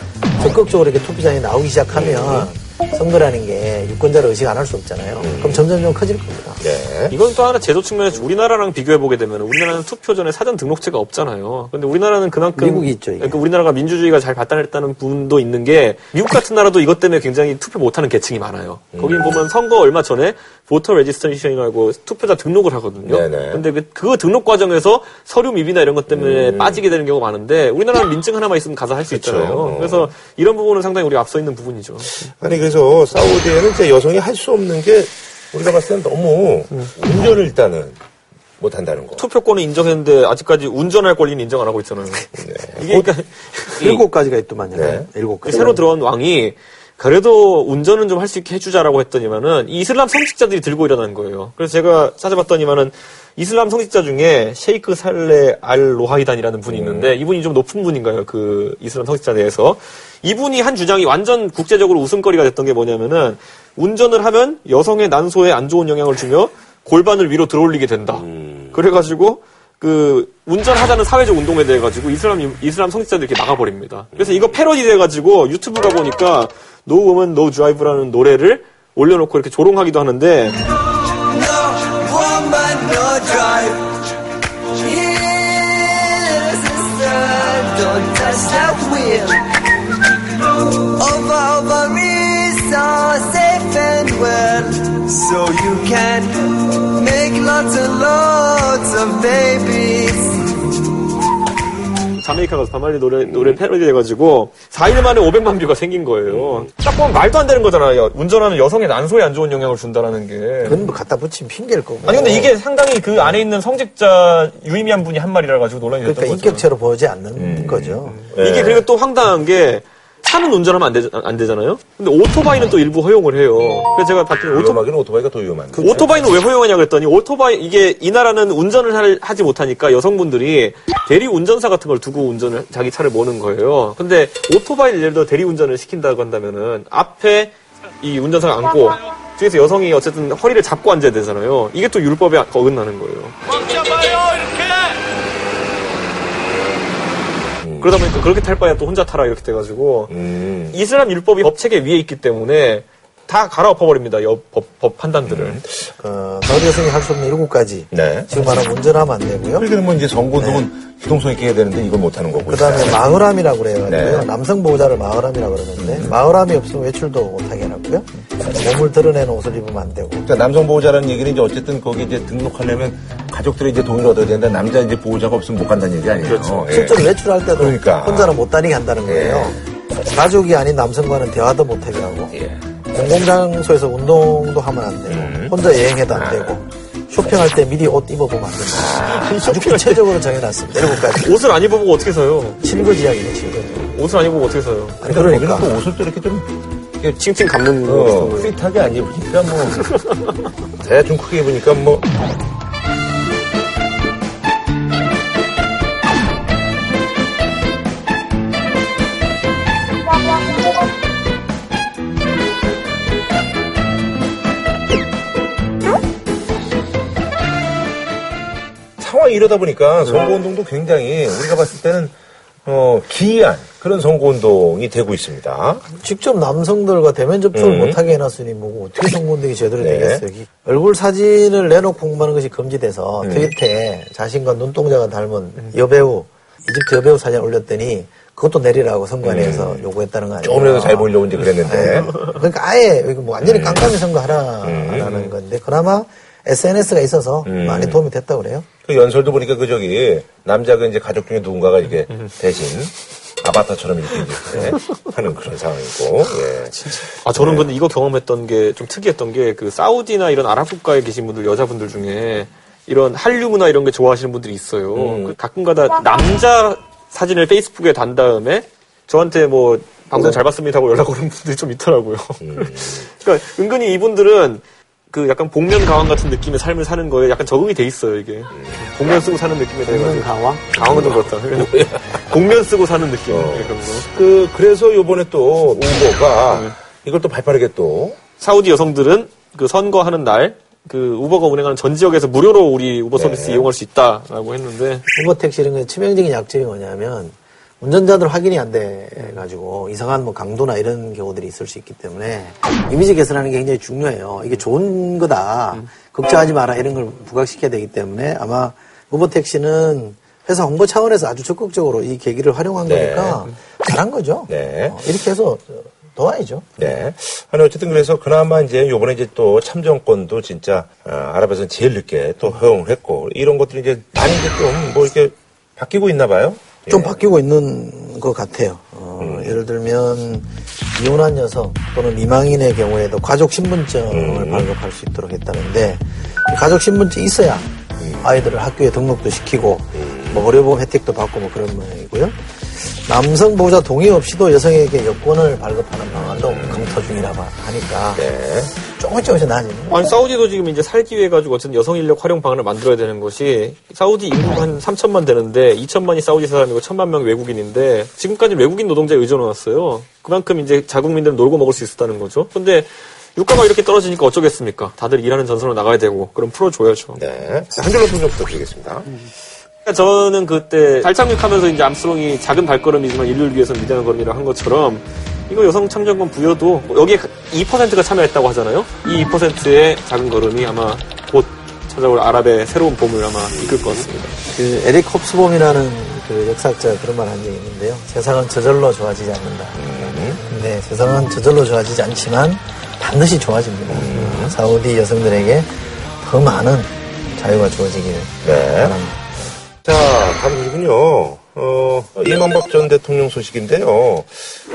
적극적으로 이렇게 투표장에 나오기 시작하면 선거라는 게 유권자를 의식 안 할 수 없잖아요. 그럼 점점 좀 커질 겁니다. 네. 이건 또 하나 제도 측면에서 우리나라랑 비교해 보게 되면 우리나라는 투표 전에 사전 등록제가 없잖아요. 근데 우리나라는 그만큼 미국이 있죠. 그러니까 우리나라가 민주주의가 잘 발달했다는 부분도 있는 게 미국 같은 나라도 이것 때문에 굉장히 투표 못하는 계층이 많아요. 음. 거기 보면 선거 얼마 전에 voter registration이라고 투표자 등록을 하거든요. 네네. 근데 그, 그 등록 과정에서 서류 미비나 이런 것 때문에 빠지게 되는 경우가 많은데 우리나라는 민증 하나만 있으면 가서 할수 음. 있잖아요. 어. 그래서 이런 부분은 상당히 우리가 앞서 있는 부분이죠. 아니 그래서 사우디에는 이제 여성이 할 수 없는 게 우리가 봤을 땐 너무 운전을 일단은 못 한다는 거. 투표권을 인정했는데 아직까지 운전할 권리는 인정 안 하고 있잖아요. 이게 그러니까 일곱 가지가 있더만요. 네. 일곱 가지. 새로 들어온 왕이 그래도 운전은 좀 할 수 있게 해주자라고 했더니만은 이 이슬람 성직자들이 들고 일어난 거예요. 그래서 제가 찾아봤더니만은 이슬람 성직자 중에 셰이크 살레 알 로하이단이라는 분이 있는데 이분이 좀 높은 분인가요? 그 이슬람 성직자 내에서 이분이 한 주장이 완전 국제적으로 웃음거리가 됐던 게 뭐냐면은 운전을 하면 여성의 난소에 안 좋은 영향을 주며 골반을 위로 들어올리게 된다. 그래가지고 그 운전하자는 사회적 운동에 대해 가지고 이슬람 이슬람 성직자들이 이렇게 막아버립니다. 그래서 이거 패러디 돼 가지고 유튜브 가 보니까 No Woman No Drive라는 노래를 올려놓고 이렇게 조롱하기도 하는데 Don't lots and lots of babies. 자메이카 가서 밥 말리 노래 노래 패러디 돼가지고 4일 만에 500만 뷰가 생긴 거예요. 딱 보면 말도 안 되는 거잖아요. 운전하는 여성의 난소에 안 좋은 영향을 준다라는 게. 그건 뭐 갖다 붙이면 핑계일 거고. 아니 근데 이게 상당히 그 안에 있는 성직자 유의미한 분이 한 말이라 가지고 논란이 됐던 그러니까 거죠. 인격체로 보지 않는 거죠. 이게 그리고 또 황당한 게 차는 운전하면 안, 되, 안 되잖아요. 근데 오토바이는 또 일부 허용을 해요. 그래서 제가 봤더니 오토, 위험하기는 오토바이가 더 위험한. 오토바이는 왜 허용하냐 그랬더니 오토바이 이게 이 나라는 운전을 할- 하지 못하니까 여성분들이 대리 운전사 같은 걸 두고 운전을 자기 차를 모는 거예요. 근데 오토바이를 예를 들어 대리 운전을 시킨다고 한다면은 앞에 이 운전사가 앉고 뒤에서 여성이 어쨌든 허리를 잡고 앉아야 되잖아요. 이게 또 율법에 어긋나는 거예요. 꽉 잡아요, 이렇게. 그러다 보니까 그렇게 탈 바에 또 혼자 타라 이렇게 돼가지고 이슬람 율법이 법 체계 위에 있기 때문에 다 갈아엎어버립니다. 여- 법, 법 판단들을. 어, 사우디 여성이 할 수 없는 일곱 가지. 네. 지금 말하면 운전하면 안 되고요. 그러면 뭐 이제 정고동은 기동성 있게 해야 되는데 이걸 못하는 거고. 그 다음에 마흐람이라고 그래가지고요. 네. 남성 보호자를 마흐람이라고 그러는데, 마흐람이 없으면 외출도 못하게 해놨고요. 몸을 드러내는 옷을 입으면 안 되고. 그러니까 남성 보호자라는 얘기는 이제 어쨌든 거기 이제 등록하려면 가족들이 이제 동의를 얻어야 되는데 남자 이제 보호자가 없으면 못 간다는 얘기 아니에요. 그렇죠. 예. 실제로 외출할 때도 그러니까. 혼자는 못 다니게 한다는 거예요. 가족이 아닌 남성과는 대화도 못하게 하고, 공공장소에서 운동도 하면 안 되고, 혼자 여행해도 안 되고, 쇼핑할 때 미리 옷 입어보면 안 된다. 아주 구체적으로 정해놨습니다. 일곱 가지. 옷을 안 입어보고 어떻게 서요? 칠거지약이네, 칠거지. 옷을 안 입어보고 어떻게 서요? 아니, 그러니까. 거기는 또 옷을 또 이렇게 좀 이렇게 칭칭 감는 어, 거. 핏하게 안 입으니까 뭐 대충 크게 입으니까 뭐 이 이러다 보니까 선거운동도 굉장히 우리가 봤을 때는 어, 기이한 그런 선거운동이 되고 있습니다. 직접 남성들과 대면 접촉을 음. 못하게 해놨으니 뭐고 어떻게 선거운동이 제대로 네. 되겠어요. 이 얼굴 사진을 내놓고 공부하는 것이 금지돼서 음. 트위터에 자신과 눈동자가 닮은 여배우, 이집트 여배우 사진 올렸더니 그것도 내리라고 선관위에서 요구했다는 거 아니에요. 조금이라도 잘 보이려고 이제 그랬는데. 그러니까 아예 뭐 완전히 음. 깜깜이 선거하라는 건데 그나마 SNS가 있어서 많이 도움이 됐다고 그래요. 그 연설도 보니까 그 저기 남자가 이제 가족 중에 누군가가 이게 대신 아바타처럼 이렇게 이제 하는 그런 상황이고. 예. 아, 저는 근데 이거 경험했던 게 좀 특이했던 게 그 사우디나 이런 아랍 국가에 계신 분들, 여자분들 중에 이런 한류 문화 이런 게 좋아하시는 분들이 있어요. 그 가끔가다 남자 사진을 페이스북에 단 다음에 저한테 뭐 방송 잘 봤습니다 하고 연락 오는 분들이 좀 있더라고요. 그러니까 은근히 이분들은 그 약간 복면 가왕 같은 느낌의 삶을 사는 거에 약간 적응이 돼 있어요, 이게. 복면 쓰고 사는 느낌에 대해서. 복면 가왕? 가왕은 좀 그렇다. 복면 쓰고 사는 느낌. 그런 거. 그, 그래서 요번에 또 우버가 이걸 또 발빠르게 또 사우디 여성들은 그 선거하는 날, 그 우버가 운행하는 전 지역에서 무료로 우리 우버 서비스 네. 이용할 수 있다라고 했는데 우버 택시 이런 게 치명적인 약점이 뭐냐면 운전자들 확인이 안 돼 가지고 이상한 뭐 강도나 이런 경우들이 있을 수 있기 때문에 이미지 개선하는 게 굉장히 중요해요. 이게 좋은 거다. 걱정하지 마라 이런 걸 부각시켜야 되기 때문에 아마 우버 택시는 회사 홍보 차원에서 아주 적극적으로 이 계기를 활용한 네. 거니까 잘한 거죠. 네. 어, 이렇게 해서 도와야죠. 네. 아니, 어쨌든 그래서 그나마 이제 요번에 이제 또 참정권도 진짜, 어, 아랍에서는 제일 늦게 또 허용을 했고, 이런 것들이 이제 많이 이제 좀 뭐 이렇게 바뀌고 있나 봐요. 좀 바뀌고 있는 것 같아요. 어, 예를 들면 이혼한 여성 또는 미망인의 경우에도 가족 신분증을 발급할 수 있도록 했다는데 이 가족 신분증이 있어야 아이들을 학교에 등록도 시키고 뭐 의료보험 혜택도 받고 뭐 그런 모양이고요. 남성 보호자 동의 없이도 여성에게 여권을 발급하는 방안도 검토 중이라고 하니까 조금씩 조금씩 나아지는. 아니 사우디도 지금 이제 살기 위해 가지고 어쨌든 여성 인력 활용 방안을 만들어야 되는 것이 사우디 인구가 한 3천만 되는데 2천만이 사우디 사람이고 1천만 명 외국인인데 지금까지 외국인 노동자에 의존해 왔어요. 그만큼 이제 자국민들은 놀고 먹을 수 있었다는 거죠. 근데 유가가 이렇게 떨어지니까 어쩌겠습니까? 다들 일하는 전선으로 나가야 되고 그럼 풀어줘야죠. 네. 한 줄로 좀 부탁드리겠습니다. 그러니까 저는 그때 발착륙하면서 이제 암스롱이 작은 발걸음이지만 인류를 위해서 위대한 걸음이라고 한 것처럼 이거 여성 참정권 부여도 뭐 여기에 2%가 참여했다고 하잖아요. 이 2%의 작은 걸음이 아마 곧 찾아올 아랍의 새로운 봄을 아마 이끌 것 같습니다. 그 에릭 홉스봄이라는 그 역사학자 그런 말 한 적이 있는데요. 세상은 저절로 좋아지지 않는다. 근데 세상은 저절로 좋아지지 않지만 반드시 좋아집니다. 사우디 여성들에게 더 많은 자유가 주어지기를 네. 바랍니다. 자, 다음 소식은요. 어, 이명박 전 대통령 소식인데요.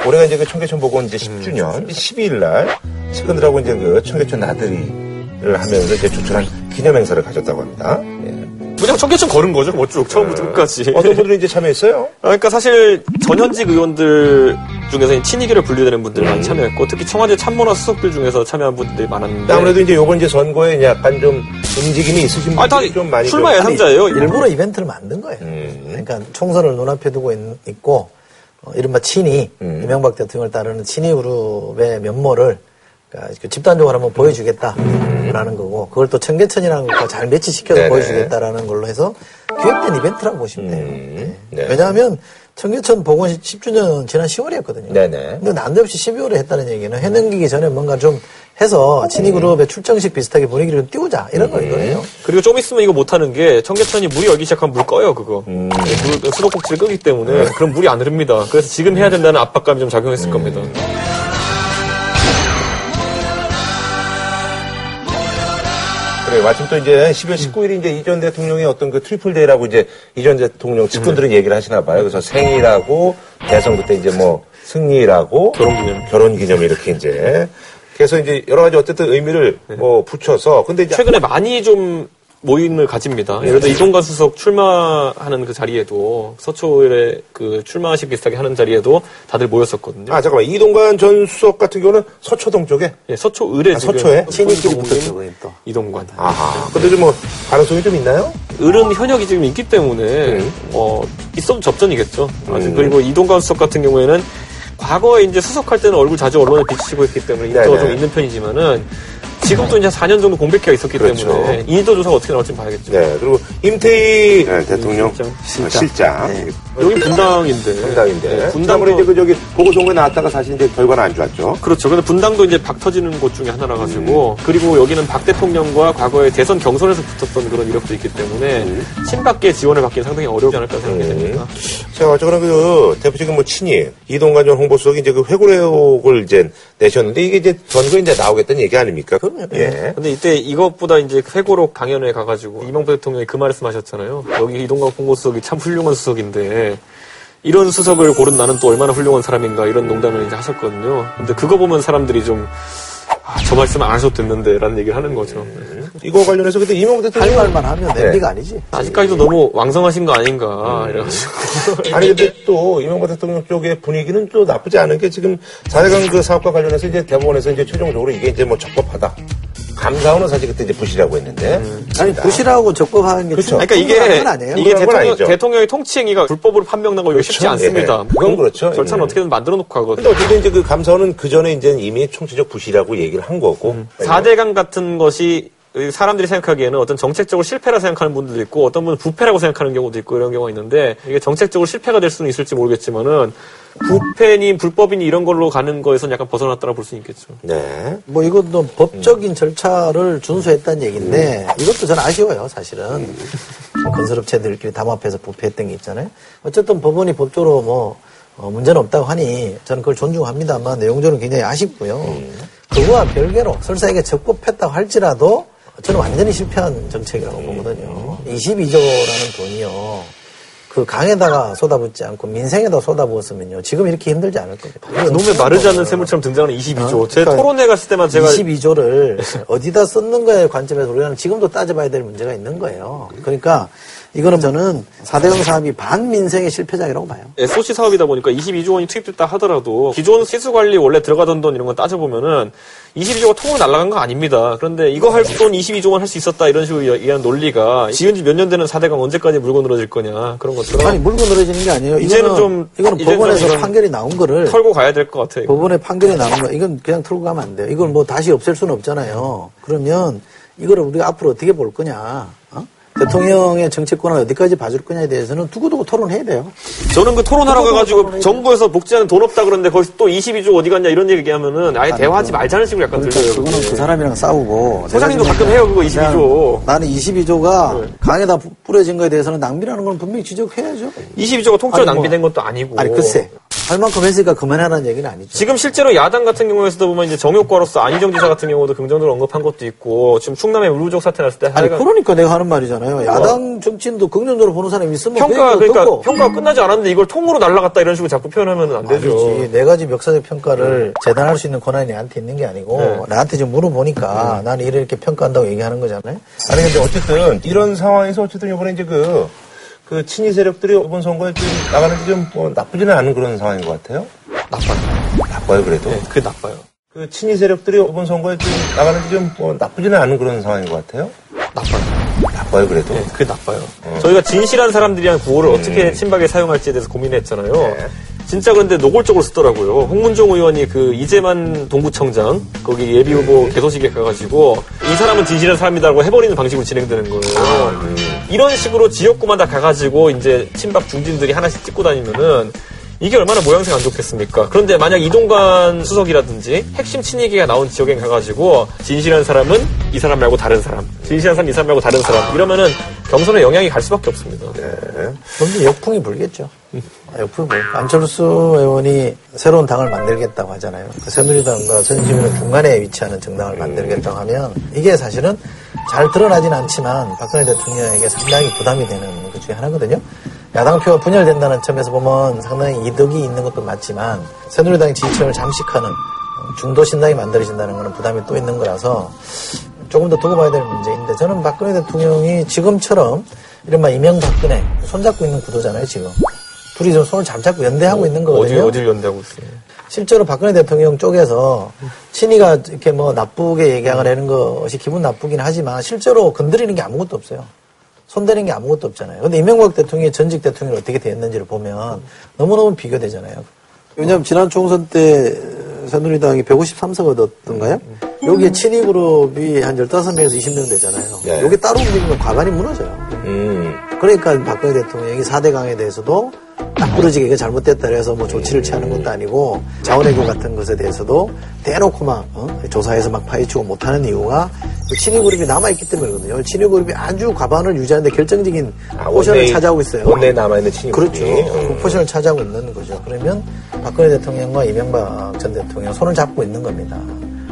올해가 이제 그 청계천 복원 이제 10주년, 12일 날 측근들하고 이제 그 청계천 나들이 를 하면서 이제 조촐한 기념 행사를 가졌다고 합니다. 예. 그냥 청계천 걸은 거죠, 뭐 쭉 처음부터 끝까지. 어떤 분들이 이제 참여했어요? 그러니까 사실 전현직 의원들 중에서 친이계를 분류되는 분들이 많이 참여했고 특히 청와대 참모나 수석들 중에서 참여한 분들이 많았는데 아무래도 이제 요번 이제 선거에 약간 좀 움직임이 있으신 아, 다 분들이 좀 많이 출마 좀- 예상자예요. 일부러 이벤트를 만든 거예요. 그러니까 총선을 눈앞에 두고 있, 고 어, 이른바 친이 이명박 대통령을 따르는 친이 그룹의 면모를 그러니까 그 집단적으로 한번 보여주겠다라는 거고 그걸 또 청계천이라는 것과 잘 매치시켜서 네네. 보여주겠다라는 걸로 해서 기획된 이벤트라고 보시면 돼요. 네. 네. 왜냐하면 청계천 복원 10주년 지난 10월이었거든요. 네네. 근데 난데없이 12월에 했다는 얘기는 해 넘기기 전에 뭔가 좀 해서 친이그룹의 출정식 비슷하게 분위기를 좀 띄우자 이런 거거든요. 그리고 좀 있으면 이거 못하는 게 청계천이 물이 열기 시작하면 물 꺼요 그거 음. 물, 수도꼭지를 끄기 때문에 네. 그럼 물이 안 흐릅니다 그래서 지금 해야 된다는 압박감이 좀 음. 작용했을 겁니다 그래. 마침 또 이제 12월 19일이 이제 이 전 대통령의 어떤 그 triple day라고 이제 이 전 대통령 측근들은 얘기를 하시나 봐요. 그래서 생일하고 대선 그때 이제 뭐 승리라고 결혼기념. 결혼기념 이렇게 이제. 그래서 이제 여러 가지 어쨌든 의미를 뭐 붙여서 근데 이제 최근에 많이 좀 모임을 가집니다. 예를 들어 이동관 수석 출마하는 그 자리에도 서초을에 그 출마식 비슷하게 하는 자리에도 다들 모였었거든요. 아 잠깐만 이동관 전 수석 같은 경우는 서초동 쪽에 예, 서초을에 아, 서초에 친이끼리 붙었죠, 또. 이동관. 아하. 근데 좀 뭐 가능성이 좀 있나요? 을은 현역이 지금 있기 때문에 어 있어도 접전이겠죠. 아직 그리고 이동관 수석 같은 경우에는 과거에 이제 수석할 때는 얼굴 자주 언론에 비치고 했기 때문에 인지도가 네네. 좀 있는 편이지만은 지금도 이제 4년 정도 공백기가 있었기 그렇죠. 때문에 인지도 조사가 어떻게 나올지 봐야겠죠. 네 그리고 임태희 대통령 실장. 실장, 네. 여기 분당인데. 분당인데 네, 분당으로 이제 그 저기 보궐선거에 나왔다가 사실 이제 결과는 안 좋았죠. 그렇죠. 근데 분당도 이제 박 터지는 곳 중에 하나라 가지고 음. 그리고 여기는 박 대통령과 과거에 대선 경선에서 붙었던 그런 이력도 있기 때문에 음. 친박계 지원을 받기는 상당히 어려우지 않을까 생각이 됩니다. 자, 어쨌거나 그 대표적인 뭐 친이 이동관 전 홍보수석이 이제 그 회고록을 이제 내셨는데 이게 이제 전거 이제 나오겠다는 얘기 아닙니까? 그럼요. 예. 근데 이때 이것보다 이제 회고록 강연회 가가지고 이명박 대통령이 그 말씀 하셨잖아요. 여기 이동관 홍보수석이 참 훌륭한 수석인데 이런 수석을 고른 나는 또 얼마나 훌륭한 사람인가 이런 농담을 이제 하셨거든요. 근데 그거 보면 사람들이 좀 아, 저 말씀 안 하셔도 됐는데 라는 얘기를 하는 거죠. 이거 관련해서 근데 이명박 대통령 할 말만 하면 네. 냄비가 아니지. 아직까지도 너무 왕성하신 거 아닌가 이래가지고 아니 근데 또 이명박 대통령 쪽의 분위기는 또 나쁘지 않은 게 지금 4대강 그 사업과 관련해서 이제 대법원에서 이제 최종적으로 이게 이제 뭐 적법하다. 감사원은 사실 그때 이제 부실이라고 했는데 아니 부실하고 적법하는 게 그렇죠. 그러니까 이게 건 아니에요. 이게 대통령. 대통령 의 통치행위가 불법으로 이거 쉽지 그렇죠. 않습니다. 예, 그건 그렇죠. 절차는 예. 어떻게든 만들어 놓고 근데 하거든요. 어쨌든 이제 그 감사원은 그 전에 이제 이미 총체적 부실이라고 얘기를 한 거고. 4대강 같은 것이 사람들이 생각하기에는 어떤 정책적으로 실패라 생각하는 분들도 있고 어떤 분은 부패라고 생각하는 경우도 있고 이런 경우가 있는데 이게 정책적으로 실패가 될 수는 있을지 모르겠지만은 부패니 불법이니 이런 걸로 가는 거에선 약간 벗어났다고 볼수 있겠죠. 네. 뭐 이것도 법적인 절차를 준수했다는 얘기인데 이것도 저는 아쉬워요 사실은. 건설업체들끼리 담합해서 부패했던 게 있잖아요. 어쨌든 법원이 법적으로 뭐 어, 문제는 없다고 하니 저는 그걸 존중합니다만 내용적으로 굉장히 아쉽고요. 그거와 별개로 설사 이게 적법했다고 할지라도 저는 완전히 실패한 정책이라고 보거든요. 22조라는 돈이요. 그 강에다가 쏟아붓지 않고 민생에다 쏟아부었으면요. 지금 이렇게 힘들지 않을 겁니다. 놈에 마르지 않는 쇠물처럼 등장하는 22조. 제 그러니까 토론회 갔을 때만 제가 22조를 어디다 썼는 거에 관점에서 우리는 지금도 따져봐야 될 문제가 있는 거예요. 그러니까 이거는 저는 4대강 사업이 반민생의 실패작이라고 봐요. SOC 사업이다 보니까 22조 원이 투입됐다 하더라도 기존 시수 관리 원래 들어가던 돈 이런 건 따져보면은 22조가 통으로 날아간 거 아닙니다. 그런데 이거 할 돈 22조 원할수 있었다 이런 식으로 이해한 논리가 지은 지 몇 년 되는 4대강 언제까지 물고 늘어질 거냐 그런 것처럼 아니 물고 늘어지는 게 아니에요. 이제는 이거는, 좀- 이거는 법원에서 좀 판결이 나온 거를 털고 가야 될 것 같아요. 법원의 판결이 나온 거 이건 그냥 털고 가면 안 돼요. 이걸 뭐 다시 없앨 수는 없잖아요. 그러면 이거를 우리가 앞으로 어떻게 볼 거냐? 어? 대통령의 정치권을 어디까지 봐줄 거냐에 대해서는 두고두고 토론해야 돼요. 저는 그 토론하러 가가지고 정부에서 복지하는 돈 없다 그러는데 거기서 또 22조 어디 갔냐 이런 얘기하면은 아예 대화하지 말자는 식으로 약간 그러니까 들려요. 그거는 그 사람이랑 싸우고 소장님도 내가 가끔 해요, 그거 그냥 22조. 나는 22조가 강에다 부- 뿌려진 거에 대해서는 낭비라는 건 분명히 지적해야죠. 22조가 통째로 뭐- 낭비된 것도 아니고. 아니 글쎄 할 만큼 했으니까 그만하라는 얘기는 아니죠. 지금 실제로 야당 같은 경우에서도 보면 이제 정효과로서 안희정 지사 같은 경우도 긍정적으로 언급한 것도 있고 지금 충남에 물부족 사태 났을 때 아니 그러니까 내가 하는 말이잖아요. 야당 정치인도 긍정적으로 보는 사람이 있으면 평가 그 그러니까 듣고. 평가 가 끝나지 않았는데 이걸 통으로 날라갔다 이런 식으로 자꾸 표현하면 안 되죠. 아니지. 네 가지 멱살의 평가를 재단할 수 있는 권한이 나한테 있는 게 아니고 네. 나한테 좀 물어보니까 나는 이렇게 평가한다고 얘기하는 거잖아요. 아니 근데 어쨌든 이런 상황에서 어쨌든 이번에 이제 그, 그 친이 세력들이 이번 선거에 좀 나가는 게 좀 뭐 나쁘지는 않은 그런 상황인 것 같아요. 나빠요. 나빠요 그래도. 네, 그게 나빠요. 그 친이 세력들이 이번 선거에 좀 나가는 게 좀 뭐 나쁘지는 않은 그런 상황인 것 같아요. 나빠요. 나빠요 그래도. 네, 그게 나빠요. 저희가 진실한 사람들이란 구호를 음. 어떻게 친박에 사용할지에 대해서 고민했잖아요. 네. 진짜 근데 노골적으로 쓰더라고요. 홍문종 의원이 그 이재만 동구청장 거기 예비 후보 개소식에 가가지고 이 사람은 진실한 사람이다라고 해버리는 방식으로 진행되는 거예요. 이런 식으로 지역구만 다 가가지고 이제 친박 중진들이 하나씩 찍고 다니면은 이게 얼마나 모양새 안 좋겠습니까? 그런데 만약 이동관 수석이라든지 핵심 친이계가 나온 지역에 가가지고 진실한 사람은 이 사람 말고 다른 사람, 진실한 사람 이 사람 말고 다른 사람 이러면은 경선에 영향이 갈 수밖에 없습니다. 그런데 역풍이 불겠죠. 아, 역풍이 불. 안철수 의원이 새로운 당을 만들겠다고 하잖아요. 그 새누리당과 선진심은 중간에 위치하는 정당을 만들겠다고 하면 이게 사실은 잘 드러나진 않지만 박근혜 대통령에게 상당히 부담이 되는 것 중에 하나거든요. 야당 표가 분열된다는 점에서 보면 상당히 이득이 있는 것도 맞지만 새누리당의 지지층을 잠식하는 중도 신당이 만들어진다는 것은 부담이 또 있는 거라서 조금 더 두고 봐야 될 문제인데 저는 박근혜 대통령이 지금처럼 이른바 이명박근혜 손잡고 있는 구도잖아요 지금 둘이 좀 손을 잡잡고 연대하고 있는 어디 거거든요 어디를 연대하고 있어요? 실제로 박근혜 대통령 쪽에서 친이가 이렇게 뭐 나쁘게 얘기하거나 하는 것이 기분 나쁘긴 하지만 실제로 건드리는 게 아무것도 없어요. 손대는 게 아무것도 없잖아요. 근데 이명박 대통령이 전직 대통령이 어떻게 됐는지를 보면 너무너무 비교되잖아요. 왜냐하면 지난 총선 때 새누리당이 153석 얻었던가요? 여기에 친이 그룹이 한 15명에서 20명 되잖아요. 네. 여기 따로 움직이면 과반이 무너져요. 그러니까 박근혜 대통령이 4대강에 대해서도 딱 부러지게 이게 잘못됐다 그래서 뭐 조치를 취하는 것도 아니고 자원외교 같은 것에 대해서도 대놓고 막 어? 조사해서 막 파헤치고 못하는 이유가 그 친위 그룹이 남아있기 때문이거든요. 친위 그룹이 아주 과반을 유지하는데 결정적인 포션을 원내에- 차지하고 있어요. 원내에 남아있는 친이 그렇죠. 그룹이. 그 포션을 차지하고 있는 거죠. 그러면 박근혜 대통령과 이명박 전 대통령 손을 잡고 있는 겁니다.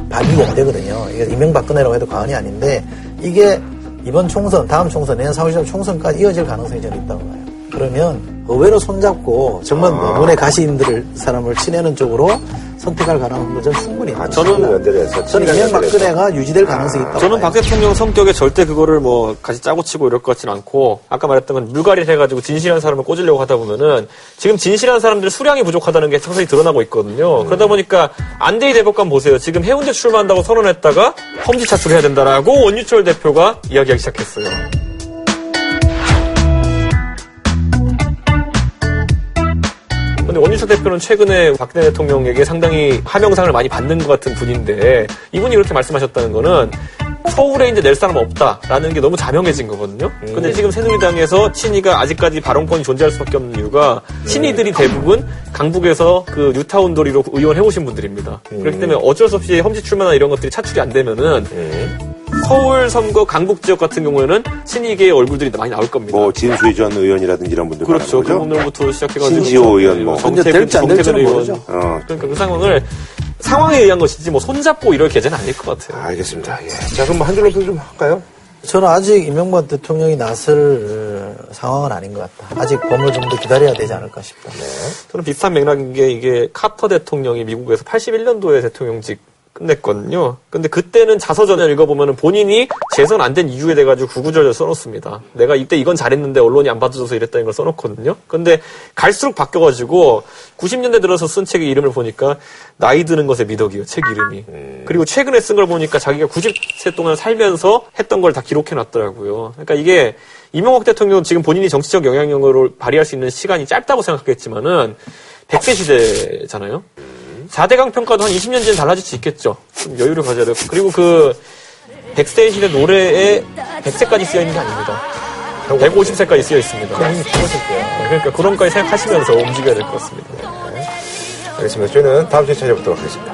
반기연대거든요. 이게 이명박근혜라고 해도 과언이 아닌데 이게 이번 총선, 다음 총선, 내년 4월 10일 총선까지 이어질 가능성이 저는 있다고 봐요. 그러면 의외로 손잡고 정말 눈엣가시인들을 사람을 쳐내는 쪽으로 선택할 가능성도 저는 충분히 있다. 저는 저는 이명박근혜가 유지될 가능성이 있다고 저는 봐요. 박 대통령 성격에 절대 그거를 뭐 같이 짜고 치고 이럴 것 같진 않고 아까 말했던 건 물갈이를 해가지고 진실한 사람을 꽂으려고 하다 보면은 지금 진실한 사람들 수량이 부족하다는 게 서서히 드러나고 있거든요. 그러다 보니까 안대희 대법관 보세요. 지금 해운대 출마한다고 선언했다가 험지 차출해야 된다라고 원유철 대표가 이야기하기 시작했어요. 근데 원유철 대표는 최근에 박근혜 대통령에게 상당히 하명상을 많이 받는 것 같은 분인데 이분이 그렇게 말씀하셨다는 거는 서울에 이제 낼 사람 없다라는 게 너무 자명해진 거거든요. 근데 지금 새누리당에서 친이가 아직까지 발언권이 존재할 수밖에 없는 이유가 친이들이 대부분 강북에서 그 뉴타운도리로 의원 해오신 분들입니다. 그렇기 때문에 어쩔 수 없이 험지 출마나 이런 것들이 차출이 안 되면은 서울 선거 강북 지역 같은 경우에는 친이계의 얼굴들이 많이 나올 겁니다. 뭐 진수희 전 의원이라든지 이런 분들 그렇죠. 거죠? 그분들부터 시작해가지고 신지호 의원 뭐. 정태근, 될지 안 될지는 정태근 의원. 모르죠. 어, 그러니까 그 상황을 상황에 의한 것이지 뭐 손잡고 이럴 계제는 아닐 것 같아요. 알겠습니다. 예. 자, 그럼 한 줄로 평좀 할까요? 저는 아직 이명박 대통령이 나설 상황은 아닌 것 같다. 아직 범을 좀 더 기다려야 되지 않을까 싶다. 저는 비슷한 맥락인 게 이게 카터 대통령이 미국에서 81년도에 대통령직 끝냈거든요. 근데 그때는 자서전을 읽어보면 본인이 재선 안 된 이유에 대해 가지고 구구절절 써놓습니다. 내가 이때 이건 잘했는데 언론이 안 받아줘서 이랬다는 걸 써놓거든요. 근데 갈수록 바뀌어가지고 90년대 들어서 쓴 책의 이름을 보니까 나이 드는 것의 미덕이요. 책 이름이. 그리고 최근에 쓴 걸 보니까 자기가 90세 동안 살면서 했던 걸 다 기록해놨더라고요. 그러니까 이게 이명박 대통령은 지금 본인이 정치적 영향력을 발휘할 수 있는 시간이 짧다고 생각했지만은 100세 시대잖아요. 4대강 평가도 한 20년 뒤엔 달라질 수 있겠죠. 좀 여유를 가져야 되고. 그리고 그 100세 시대 노래에 100세까지 쓰여 있는 게 아닙니다. 150세까지 쓰여 있습니다. 그러니까 그런 거까지 생각하시면서 움직여야 될 것 같습니다. 알겠습니다. 저희는 다음 주에 찾아뵙도록 하겠습니다.